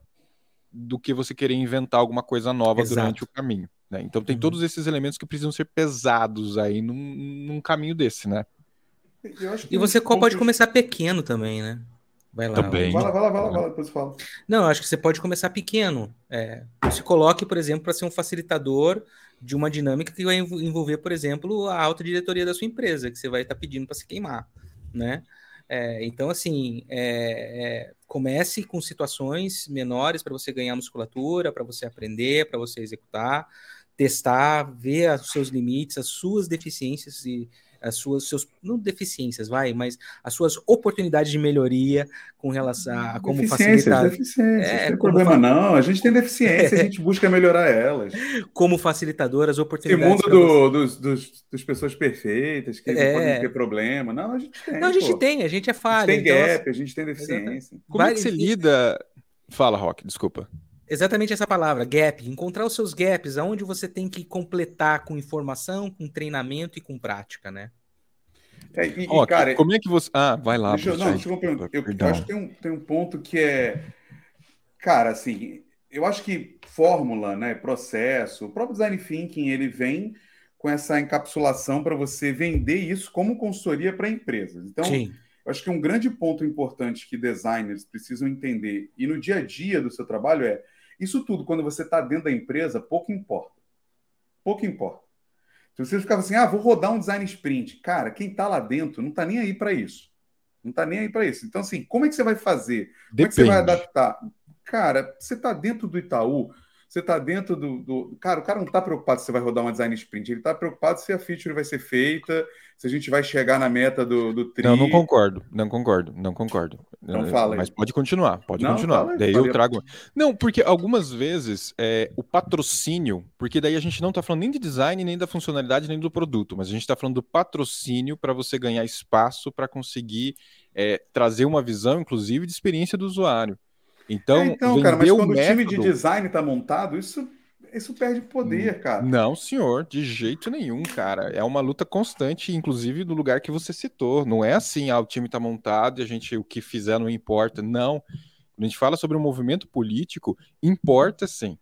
Speaker 1: do que você querer inventar alguma coisa nova Exato. durante o caminho. Né? Então tem uhum. todos esses elementos que precisam ser pesados aí num, num caminho desse, né?
Speaker 3: e você pode começar pequeno também, né?
Speaker 1: Vai lá. Também.
Speaker 2: Vai lá, vai lá, vai lá, vai lá depois fala.
Speaker 3: Não, acho que você pode começar pequeno. É, se coloque, por exemplo, para ser um facilitador de uma dinâmica que vai envolver, por exemplo, a alta diretoria da sua empresa, que você vai estar tá pedindo para se queimar, né? É, então, assim, é, é comece com situações menores para você ganhar musculatura, para você aprender, para você executar, testar, ver os seus limites, as suas deficiências e as suas seus não deficiências, vai, mas as suas oportunidades de melhoria com relação a como facilitar.
Speaker 2: Deficiências, é, não tem problema fa... não. A gente tem deficiência, a gente busca melhorar elas.
Speaker 3: Como facilitador, as oportunidades.
Speaker 2: Esse mundo do, dos, dos, das pessoas perfeitas que é. não podem ter problema, não, a gente tem.
Speaker 3: Não, a gente pô. tem, a gente é falha.
Speaker 2: A gente tem então, gap, a gente tem deficiência.
Speaker 1: Como é que você lida? Fala, Rock, desculpa.
Speaker 3: Exatamente essa palavra, gap. Encontrar os seus gaps, aonde você tem que completar com informação, com treinamento e com prática, né?
Speaker 1: É, e, oh, cara, como é que você. Ah, vai lá.
Speaker 2: Deixa eu, não, deixa eu, eu, eu acho que tem um, tem um ponto que é. Cara, assim, eu acho que fórmula, né, processo, o próprio design thinking, ele vem com essa encapsulação para você vender isso como consultoria para empresas. Então, Sim. eu acho que um grande ponto importante que designers precisam entender e no dia a dia do seu trabalho é isso tudo, quando você está dentro da empresa, pouco importa. Pouco importa. Se você ficava assim, ah, vou rodar um design sprint. Cara, quem está lá dentro não está nem aí para isso. Não está nem aí para isso. Então, assim, como é que você vai fazer? Como Depende. é que você vai adaptar? Cara, você está dentro do Itaú, você está dentro do, do, Cara, o cara não está preocupado se você vai rodar uma design sprint, ele está preocupado se a feature vai ser feita, se a gente vai chegar na meta do, do
Speaker 1: tri. Não, não concordo, não concordo, não concordo.
Speaker 2: Não fala.
Speaker 1: Mas pode continuar, pode não, continuar. Fala, daí eu trago. Não, porque algumas vezes é, o patrocínio, porque daí a gente não está falando nem de design, nem da funcionalidade, nem do produto, mas a gente está falando do patrocínio para você ganhar espaço para conseguir é, trazer uma visão, inclusive, de experiência do usuário. Então, é,
Speaker 2: então cara, mas quando o, método... time de design está montado, isso, isso perde poder, hum, cara.
Speaker 1: Não, senhor, de jeito nenhum, cara. É uma luta constante, inclusive no lugar que você citou. Não é assim, ah, o time está montado e a gente o que fizer não importa. Não. Quando a gente fala sobre um movimento político, importa sim.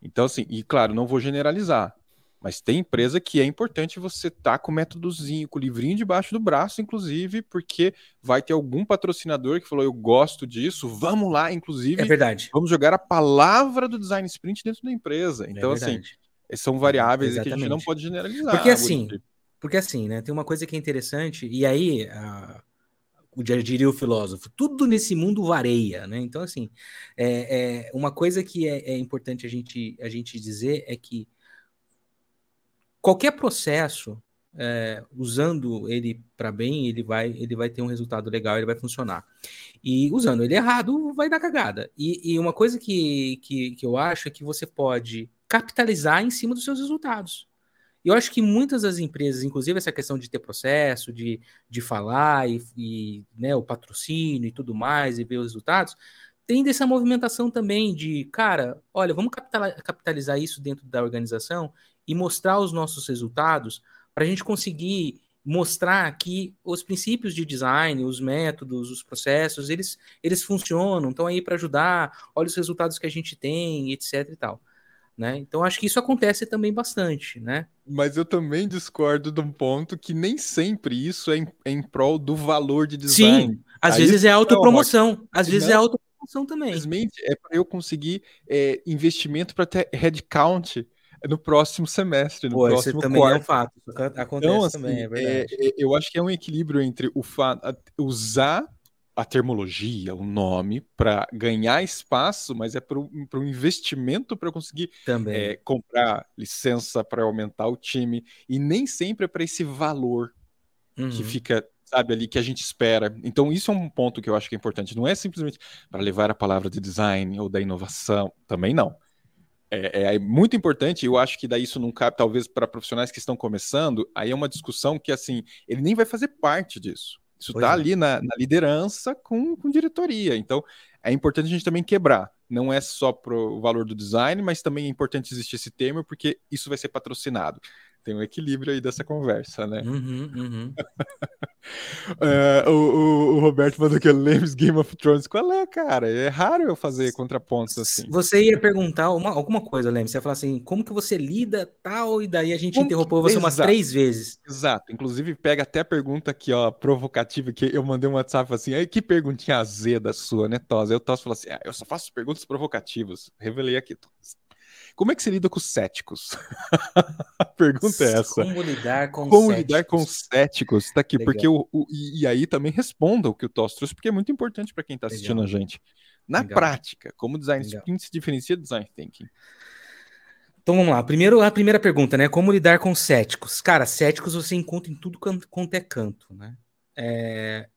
Speaker 1: Então, assim, e claro, não vou generalizar. Mas tem empresa que é importante você estar tá com o métodozinho, com o livrinho debaixo do braço, inclusive, porque vai ter algum patrocinador que falou: Eu gosto disso, vamos lá, inclusive.
Speaker 3: É verdade.
Speaker 1: Vamos jogar a palavra do design sprint dentro da empresa. É então, é assim, são variáveis que a gente não pode generalizar.
Speaker 3: Porque assim, porque assim, né? Tem uma coisa que é interessante, e aí. o diria o filósofo, tudo nesse mundo vareia, né? Então, assim, é, é uma coisa que é, é importante a gente, a gente dizer é que qualquer processo, é, usando ele para bem, ele vai, ele vai ter um resultado legal, ele vai funcionar. E usando ele errado, vai dar cagada. E, e uma coisa que, que, que eu acho é que você pode capitalizar em cima dos seus resultados. E eu acho que muitas das empresas, inclusive essa questão de ter processo, de, de falar e, e né, o patrocínio e tudo mais, e ver os resultados, tem dessa movimentação também de, cara, olha, vamos capitalizar isso dentro da organização e mostrar os nossos resultados para a gente conseguir mostrar que os princípios de design, os métodos, os processos, eles, eles funcionam, estão aí para ajudar, olha os resultados que a gente tem, etc e tal. Né? Então acho que isso acontece também bastante, né?
Speaker 1: Mas eu também discordo de um ponto que nem sempre isso é em, é em prol do valor de design.
Speaker 3: Sim, às aí vezes é autopromoção, às vezes é autopromoção também.
Speaker 1: Simplesmente é para eu conseguir é, investimento para ter headcount no próximo semestre, no Pô, próximo
Speaker 3: também
Speaker 1: quarto.
Speaker 3: é um fato. Acontece então, assim, também, é verdade. É,
Speaker 1: eu acho que é um equilíbrio entre o fato usar a termologia, o nome, para ganhar espaço, mas é para um investimento para conseguir é, comprar licença para aumentar o time. E nem sempre é para esse valor uhum. que fica sabe, ali que a gente espera. Então, isso é um ponto que eu acho que é importante. Não é simplesmente para levar a palavra de design ou da inovação, também não é, é, muito importante, eu acho que daí isso não cabe, talvez, para profissionais que estão começando, aí é uma discussão que, assim, ele nem vai fazer parte disso. Isso está é. ali na, na, liderança com, com diretoria. Então, é importante a gente também quebrar. Não é só para o valor do design, mas também é importante existir esse termo, porque isso vai ser patrocinado tem um equilíbrio aí dessa conversa, né?
Speaker 3: Uhum, uhum.
Speaker 1: é, o, o, o, Roberto mandou que lembro Game of Thrones. Qual é, cara? É raro eu fazer contrapontos assim.
Speaker 3: Você ia perguntar uma, alguma coisa, Leme. Você ia falar assim, como que você lida tal, e daí a gente como interrompeu que... você Exato. umas três vezes.
Speaker 1: Exato. Inclusive, pega até a pergunta aqui, ó, provocativa, que eu mandei um WhatsApp assim, aí que perguntinha azeda sua, né, Tosa? Eu Tosa falou assim, ah, eu só faço perguntas provocativas. Revelei aqui, como é que se lida com céticos? a pergunta é essa.
Speaker 3: Como lidar com
Speaker 1: Como céticos? lidar com céticos? Tá aqui, Legal. porque o, o, e, aí também responda o que o Toss trouxe, porque é muito importante para quem está assistindo Legal. a gente. Na Legal. prática, como design sprint se diferencia do design thinking?
Speaker 3: Então vamos lá. Primeiro, a primeira pergunta, né? Como lidar com céticos? Cara, céticos você encontra em tudo quanto é canto, né? É...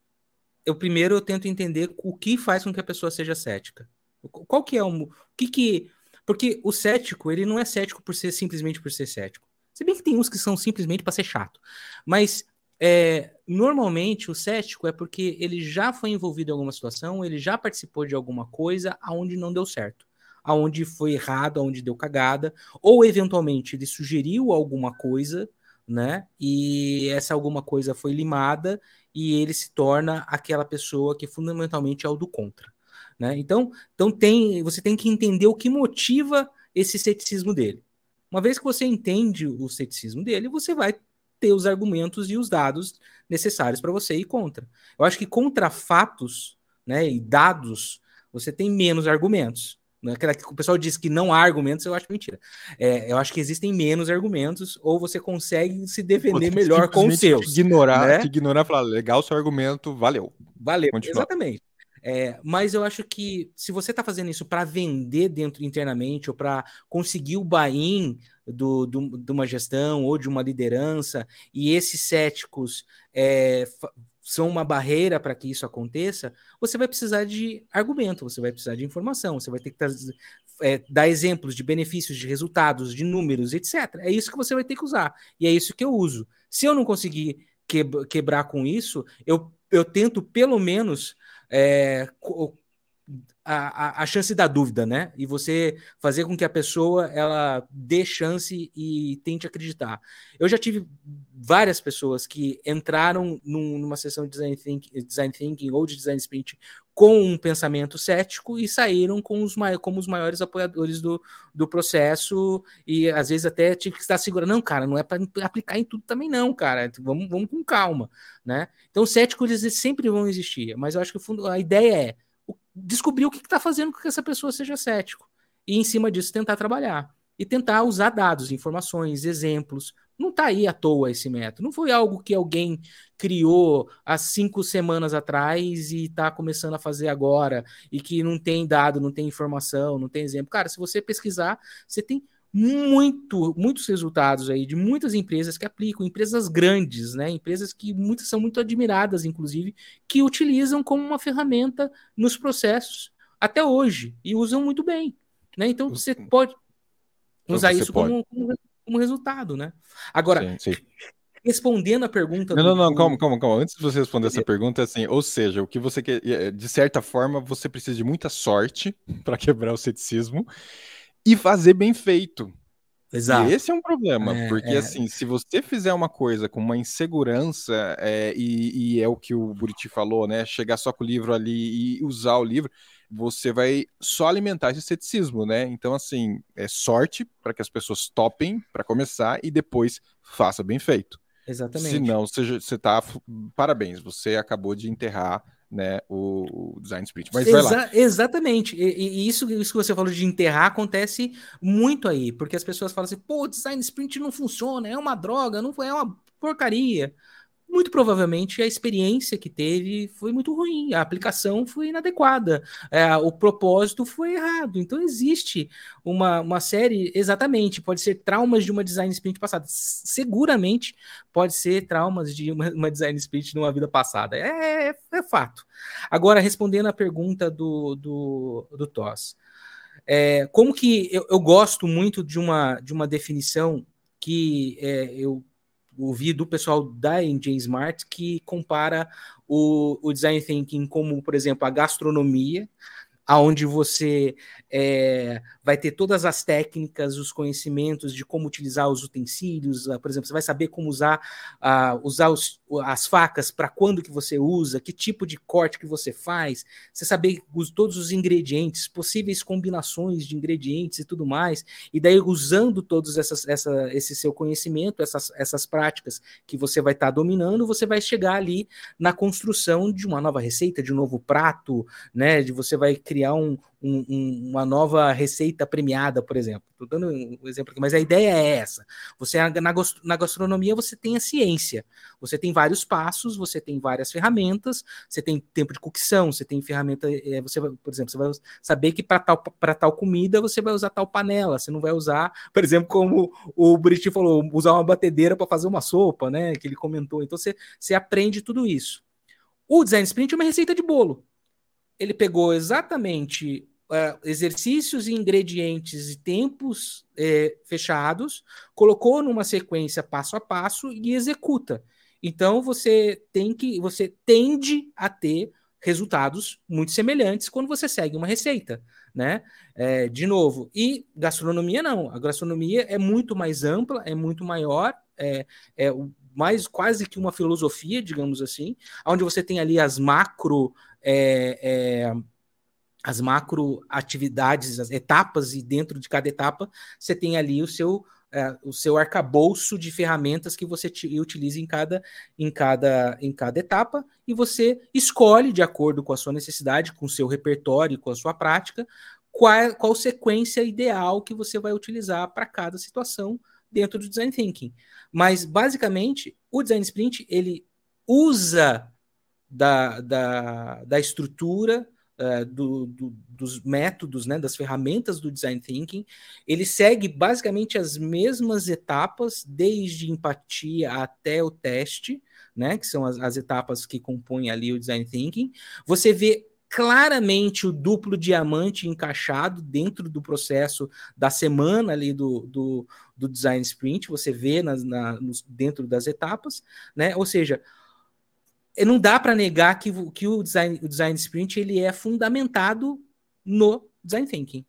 Speaker 3: Eu primeiro eu tento entender o que faz com que a pessoa seja cética. Qual que é o, o que que porque o cético, ele não é cético por ser simplesmente por ser cético. Se bem que tem uns que são simplesmente para ser chato. Mas é, normalmente o cético é porque ele já foi envolvido em alguma situação, ele já participou de alguma coisa aonde não deu certo, aonde foi errado, aonde deu cagada, ou eventualmente ele sugeriu alguma coisa, né? E essa alguma coisa foi limada e ele se torna aquela pessoa que fundamentalmente é o do contra. Né? Então, então tem, você tem que entender o que motiva esse ceticismo dele. Uma vez que você entende o ceticismo dele, você vai ter os argumentos e os dados necessários para você ir contra. Eu acho que contra fatos né, e dados, você tem menos argumentos. Né? Aquela que o pessoal diz que não há argumentos, eu acho mentira. É, eu acho que existem menos argumentos, ou você consegue se defender melhor com os seus.
Speaker 1: Ignorar, né? ignorar, falar, legal seu argumento, valeu.
Speaker 3: Valeu, Continua. exatamente. É, mas eu acho que se você está fazendo isso para vender dentro internamente ou para conseguir o buy-in do, do, de uma gestão ou de uma liderança, e esses céticos é, são uma barreira para que isso aconteça, você vai precisar de argumento, você vai precisar de informação, você vai ter que é, dar exemplos de benefícios, de resultados, de números, etc. É isso que você vai ter que usar. E é isso que eu uso. Se eu não conseguir quebrar com isso, eu, eu tento pelo menos é, a, a, chance da dúvida, né? E você fazer com que a pessoa ela dê chance e tente acreditar. Eu já tive várias pessoas que entraram num, numa sessão de design thinking, design thinking ou de design sprint com um pensamento cético e saíram com os, como os maiores apoiadores do, do processo e às vezes até tinha que estar segurando. Não, cara, não é para aplicar em tudo também não, cara. Vamos, vamos com calma, né? Então, céticos eles sempre vão existir, mas eu acho que a ideia é descobrir o que está fazendo com que essa pessoa seja cético. E em cima disso tentar trabalhar. E tentar usar dados, informações, exemplos. Não está aí à toa esse método. Não foi algo que alguém criou há cinco semanas atrás e está começando a fazer agora. E que não tem dado, não tem informação, não tem exemplo. Cara, se você pesquisar, você tem muito, muitos resultados aí de muitas empresas que aplicam, empresas grandes, né? Empresas que muitas são muito admiradas, inclusive, que utilizam como uma ferramenta nos processos até hoje e usam muito bem, né? Então você uhum. pode então usar você isso pode. Como, como, como, resultado, né? Agora, sim, sim. respondendo a pergunta.
Speaker 1: Não, do... não, não, calma, calma, calma. Antes de você responder essa pergunta, assim, ou seja, o que você quer, de certa forma, você precisa de muita sorte para quebrar o ceticismo e fazer bem feito. Exato. E esse é um problema, é, porque é. assim, se você fizer uma coisa com uma insegurança, é, e, e, é o que o Buriti falou, né? Chegar só com o livro ali e usar o livro, você vai só alimentar esse ceticismo, né? Então, assim, é sorte para que as pessoas topem para começar e depois faça bem feito.
Speaker 3: Exatamente.
Speaker 1: Se não, você, você tá. Parabéns, você acabou de enterrar né, o, o design sprint. Mas Exa vai lá.
Speaker 3: Exatamente. E, e, isso, isso que você falou de enterrar acontece muito aí, porque as pessoas falam assim, pô, design sprint não funciona, é uma droga, não é uma porcaria muito provavelmente a experiência que teve foi muito ruim, a aplicação foi inadequada, é, o propósito foi errado. Então existe uma, uma série, exatamente, pode ser traumas de uma design sprint passada, seguramente pode ser traumas de uma, uma design sprint numa vida passada, é, é, é, fato. Agora, respondendo a pergunta do, do, do Toss, é, como que eu, eu, gosto muito de uma, de uma definição que é, eu ouvi do pessoal da NJ Smart que compara o, o design thinking como, por exemplo, a gastronomia, aonde você é, vai ter todas as técnicas, os conhecimentos de como utilizar os utensílios, uh, por exemplo, você vai saber como usar, uh, usar os, as facas para quando que você usa, que tipo de corte que você faz, você saber os, todos os ingredientes, possíveis combinações de ingredientes e tudo mais, e daí usando todos essas, essa, esse seu conhecimento, essas, essas práticas que você vai estar tá dominando, você vai chegar ali na construção de uma nova receita, de um novo prato, né, de você vai criar um, um, um, uma nova receita premiada, por exemplo. Estou dando um exemplo aqui, mas a ideia é essa. Você na, gastronomia você tem a ciência, você tem vários passos, você tem várias ferramentas, você tem tempo de cocção, você tem ferramenta, é, você por exemplo, você vai saber que para tal, tal comida você vai usar tal panela, você não vai usar, por exemplo, como o Buriti falou, usar uma batedeira para fazer uma sopa, né? Que ele comentou. Então você, você aprende tudo isso. O design sprint é uma receita de bolo ele pegou exatamente uh, exercícios e ingredientes e tempos uh, fechados, colocou numa sequência passo a passo e executa. Então você tem que, você tende a ter resultados muito semelhantes quando você segue uma receita, né? É, de novo, e gastronomia não. A gastronomia é muito mais ampla, é muito maior, é, é mais quase que uma filosofia, digamos assim, onde você tem ali as macro é, é, as macro atividades, as etapas, e dentro de cada etapa você tem ali o seu, é, o seu arcabouço de ferramentas que você utiliza em cada, em, cada, em cada etapa, e você escolhe, de acordo com a sua necessidade, com o seu repertório, com a sua prática, qual, qual sequência ideal que você vai utilizar para cada situação dentro do design thinking. Mas basicamente, o design sprint ele usa da, da, da estrutura uh, do, do, dos métodos, né, das ferramentas do design thinking. Ele segue basicamente as mesmas etapas, desde empatia até o teste, né, que são as, as etapas que compõem ali o design thinking. Você vê claramente o duplo diamante encaixado dentro do processo da semana ali do, do, do design sprint, você vê na, nos, dentro das etapas, né? Ou seja, não dá para negar que, que o, design, o design sprint ele é fundamentado no design thinking.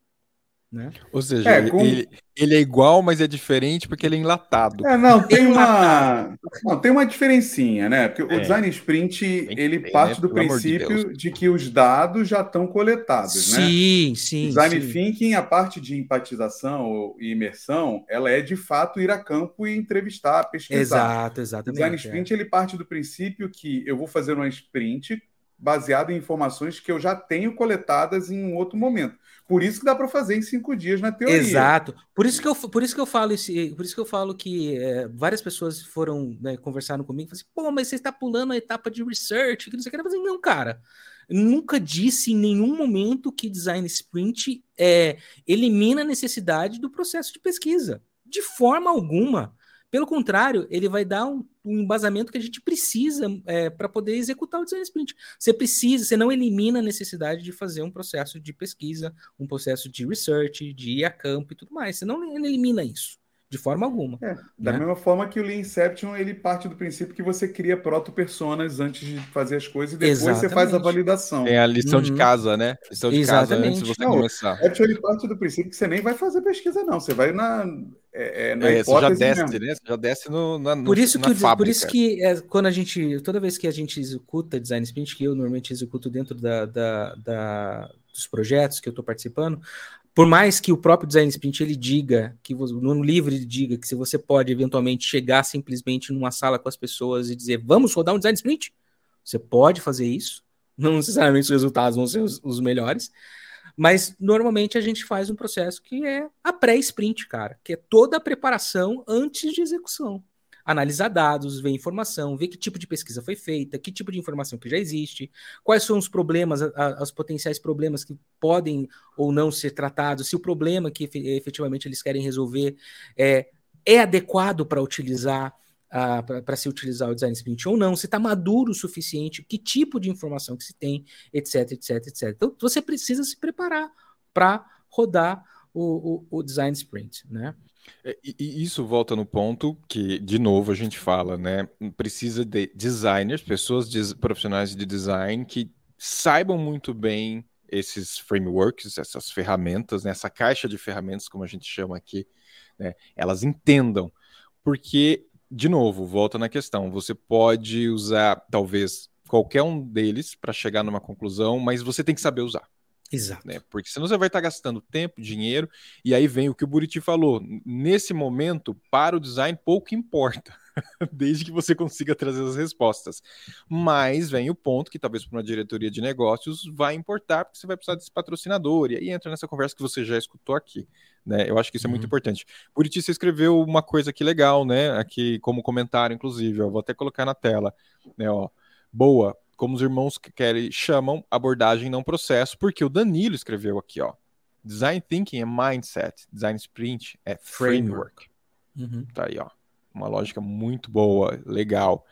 Speaker 3: Né?
Speaker 1: Ou seja, é, com... ele, ele, é igual, mas é diferente porque ele é enlatado.
Speaker 2: É, não, tem uma, não, tem uma diferencinha, né? Porque é. o design sprint, ele tem, parte né? do princípio de, de, que os dados já estão coletados,
Speaker 3: sim,
Speaker 2: né?
Speaker 3: Sim, sim.
Speaker 2: Design sim. thinking, a parte de empatização e imersão, ela é de fato ir a campo e entrevistar, pesquisar.
Speaker 3: Exato, exatamente.
Speaker 2: O design sprint, é. ele parte do princípio que eu vou fazer uma sprint baseado em informações que eu já tenho coletadas em um outro momento. Por isso que dá para fazer em cinco dias na teoria.
Speaker 3: Exato. Por isso que eu, por isso que eu falo esse, por isso que eu falo que é, várias pessoas foram né, conversaram comigo, e assim, pô, mas você está pulando a etapa de research, que não sei o que. Eu falei, não, cara. Nunca disse em nenhum momento que design sprint é, elimina a necessidade do processo de pesquisa. De forma alguma. Pelo contrário, ele vai dar um, um embasamento que a gente precisa é, para poder executar o design sprint. Você precisa, você não elimina a necessidade de fazer um processo de pesquisa, um processo de research, de ir a campo e tudo mais. Você não elimina isso. De forma alguma.
Speaker 2: É, da né? mesma forma que o Lean Inception, ele parte do princípio que você cria proto-personas antes de fazer as coisas e depois Exatamente. você faz a validação.
Speaker 1: Tem a lição uhum. de casa, né? Lição de Exatamente. casa antes de você não, começar.
Speaker 2: O ele parte do princípio que você nem vai fazer pesquisa, não. Você vai na,
Speaker 1: é, é, na é, você já desce, mesmo. né? Você já desce no, na,
Speaker 3: por isso que, fábrica. Por isso que é, quando a gente, toda vez que a gente executa design sprint, que eu normalmente executo dentro da, da, da dos projetos que eu estou participando, por mais que o próprio design sprint ele diga que no livro ele diga que se você pode eventualmente chegar simplesmente numa sala com as pessoas e dizer vamos rodar um design sprint, você pode fazer isso. Não necessariamente os resultados vão ser os, os melhores, mas normalmente a gente faz um processo que é a pré-sprint, cara, que é toda a preparação antes de execução. Analisar dados, ver informação, ver que tipo de pesquisa foi feita, que tipo de informação que já existe, quais são os problemas, os potenciais problemas que podem ou não ser tratados, se o problema que efetivamente eles querem resolver é, é adequado para utilizar Para se utilizar o design sprint ou não, se está maduro o suficiente, que tipo de informação que se tem, etc, etc, etc. Então você precisa se preparar para rodar o, o, o, design sprint, né?
Speaker 1: É, e isso volta no ponto que, de novo, a gente fala, né? Precisa de designers, pessoas profissionais de design que saibam muito bem esses frameworks, essas ferramentas, né? essa caixa de ferramentas, como a gente chama aqui, né? elas entendam. Porque, de novo, volta na questão, você pode usar, talvez, qualquer um deles para chegar numa conclusão, mas você tem que saber usar.
Speaker 3: Exato.
Speaker 1: Né? Porque senão você vai estar gastando tempo, dinheiro, e aí vem o que o Buriti falou. Nesse momento, para o design, pouco importa, desde que você consiga trazer as respostas. Mas vem o ponto que talvez para uma diretoria de negócios vai importar, porque você vai precisar desse patrocinador, e aí entra nessa conversa que você já escutou aqui. Né? Eu acho que isso é muito uhum. importante. Buriti, você escreveu uma coisa aqui legal, né? Aqui como comentário, inclusive, eu vou até colocar na tela. Né, ó. Boa, como os irmãos querem chamam abordagem não processo, porque o Danilo escreveu aqui, ó. Design thinking é mindset, design sprint é framework. Uhum. Tá aí, ó. Uma lógica muito boa, legal.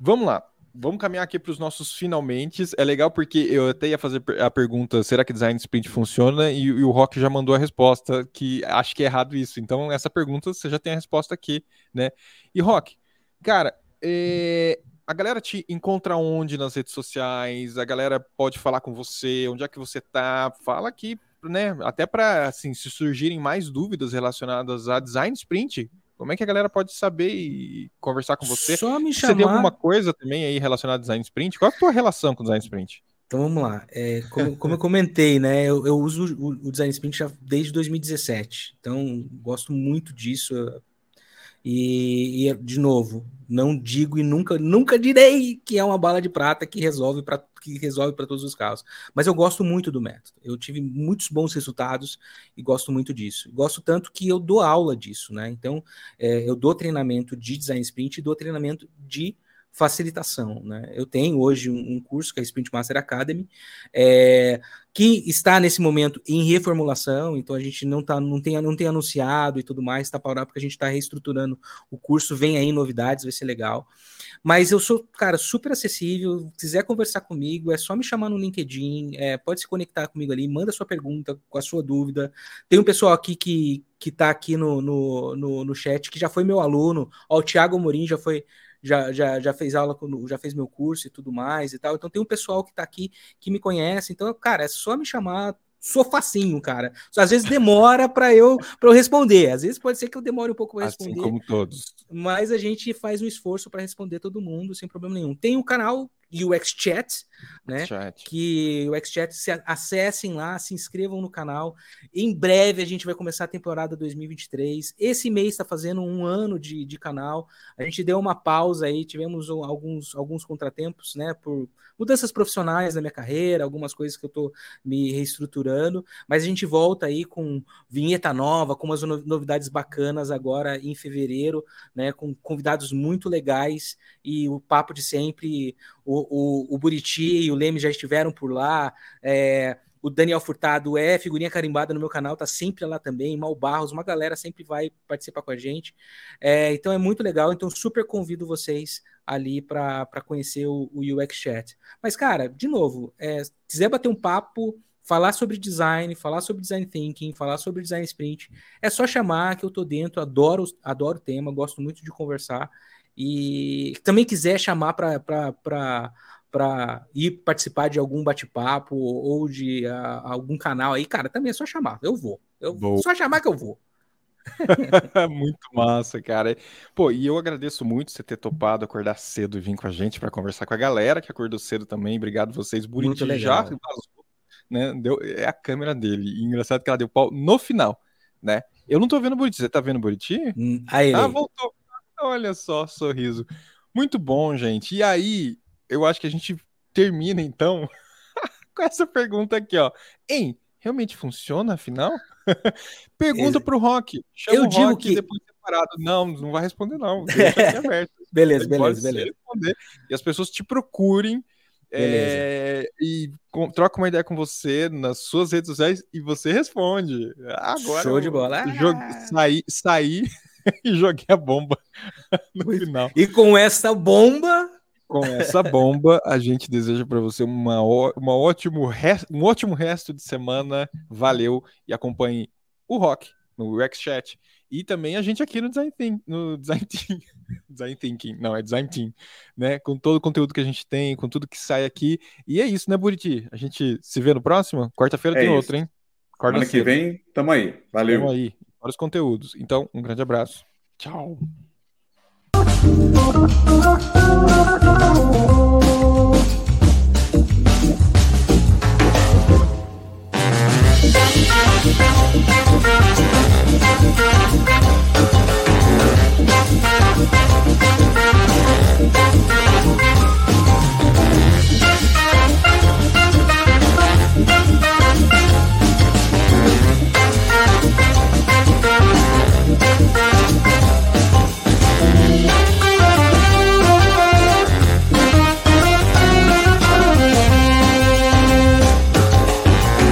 Speaker 1: Vamos lá. Vamos caminhar aqui para os nossos finalmente. É legal porque eu até ia fazer a pergunta: será que design sprint funciona? E, e o Rock já mandou a resposta, que acho que é errado isso. Então, essa pergunta você já tem a resposta aqui, né? E Rock, cara, é, a galera te encontra onde nas redes sociais? A galera pode falar com você? Onde é que você tá? Fala aqui, né? Até para assim, se surgirem mais dúvidas relacionadas a design sprint, como é que a galera pode saber e conversar com você?
Speaker 3: Só me
Speaker 1: chamar. Você tem alguma coisa também aí relacionada a design sprint? Qual é a tua relação com design sprint?
Speaker 3: Então vamos lá. É, como, como, eu comentei, né? Eu, eu uso o, o, design sprint já desde 2017. Então gosto muito disso. E, e, de novo, não digo e nunca, nunca direi que é uma bala de prata que resolve para que resolve para todos os casos. Mas eu gosto muito do método. Eu tive muitos bons resultados e gosto muito disso. Gosto tanto que eu dou aula disso, né? Então, é, eu dou treinamento de design sprint e dou treinamento de facilitação. Né? Eu tenho hoje um, um curso que é a Sprint Master Academy, é, que está nesse momento em reformulação, então a gente não, tá, não, tem, não tem anunciado e tudo mais, está parado porque a gente está reestruturando o curso, vem aí novidades, vai ser legal. Mas eu sou, cara, super acessível. Quiser conversar comigo, é só me chamar no LinkedIn, é, pode se conectar comigo ali, manda sua pergunta com a sua dúvida. Tem um pessoal aqui que, que tá aqui no, no, no, no chat, que já foi meu aluno. Ó, o Thiago Morim já foi já, já, já fez aula, já fez meu curso e tudo mais e tal. Então tem um pessoal que está aqui que me conhece. Então, cara, é só me chamar. Sou facinho, cara. Às vezes demora para eu para eu responder. Às vezes pode ser que eu demore um pouco para
Speaker 1: assim
Speaker 3: responder.
Speaker 1: Assim como todos.
Speaker 3: Mas a gente faz um esforço para responder todo mundo sem problema nenhum. Tem o um canal UX Chat, né? Chat. Que o UX Chat, se acessem lá, se inscrevam no canal. Em breve a gente vai começar a temporada 2023. Esse mês está fazendo um ano de, de canal. A gente deu uma pausa aí, tivemos alguns, alguns contratempos, né? Por mudanças profissionais na minha carreira, algumas coisas que eu estou me reestruturando. Mas a gente volta aí com vinheta nova, com umas novidades bacanas agora em fevereiro, né? Com convidados muito legais e o papo de sempre. O, o, o Buriti e o Leme já estiveram por lá. É, o Daniel Furtado é figurinha carimbada no meu canal, tá sempre lá também. Mal Barros, uma galera sempre vai participar com a gente. É, então é muito legal. Então super convido vocês ali para conhecer o, o, UX Chat. Mas, cara, de novo, é, quiser bater um papo, falar sobre design, falar sobre design thinking, falar sobre design sprint, é só chamar que eu tô dentro, adoro, adoro o tema, gosto muito de conversar. E também quiser chamar para ir participar de algum bate-papo ou de uh, algum canal aí, cara, também é só chamar. Eu vou. Eu, vou. Só chamar que eu vou.
Speaker 1: muito massa, cara. Pô, e eu agradeço muito você ter topado acordar cedo e vir com a gente para conversar com a galera que acordou cedo também. Obrigado vocês. Buriti já vazou, né? Deu, é a câmera dele. E engraçado que ela deu pau no final, né? Eu não tô vendo o Buriti. Você tá vendo o Buriti?
Speaker 3: Hum, aí,
Speaker 1: ah, voltou. Olha só, sorriso. Muito bom, gente. E aí, eu acho que a gente termina então com essa pergunta aqui, ó. Hein, realmente funciona afinal? Pergunta pro Rock. Chama eu o digo Rock que depois separado. Não, não vai responder não. Deixa aberto.
Speaker 3: beleza, beleza, beleza.
Speaker 1: Responder, e as pessoas te procurem é, e com, troca uma ideia com você nas suas redes sociais e você responde. Agora
Speaker 3: Show de bola.
Speaker 1: Ah. Sair, sair e joguei a bomba no final.
Speaker 3: E com essa bomba.
Speaker 1: Com essa bomba, a gente deseja para você uma, uma ótimo um ótimo resto de semana. Valeu e acompanhe o Rock no Rex Chat e também a gente aqui no Design Thinking, no Design Team, Design Thinking, não, é Design Team, né? Com todo o conteúdo que a gente tem, com tudo que sai aqui. E é isso, né, Buriti? A gente se vê no próximo? Quarta-feira é tem isso. outro, hein?
Speaker 2: Quarta Semana que vem, tamo aí. Valeu.
Speaker 1: Tamo aí vários conteúdos. Então, um grande abraço. Tchau.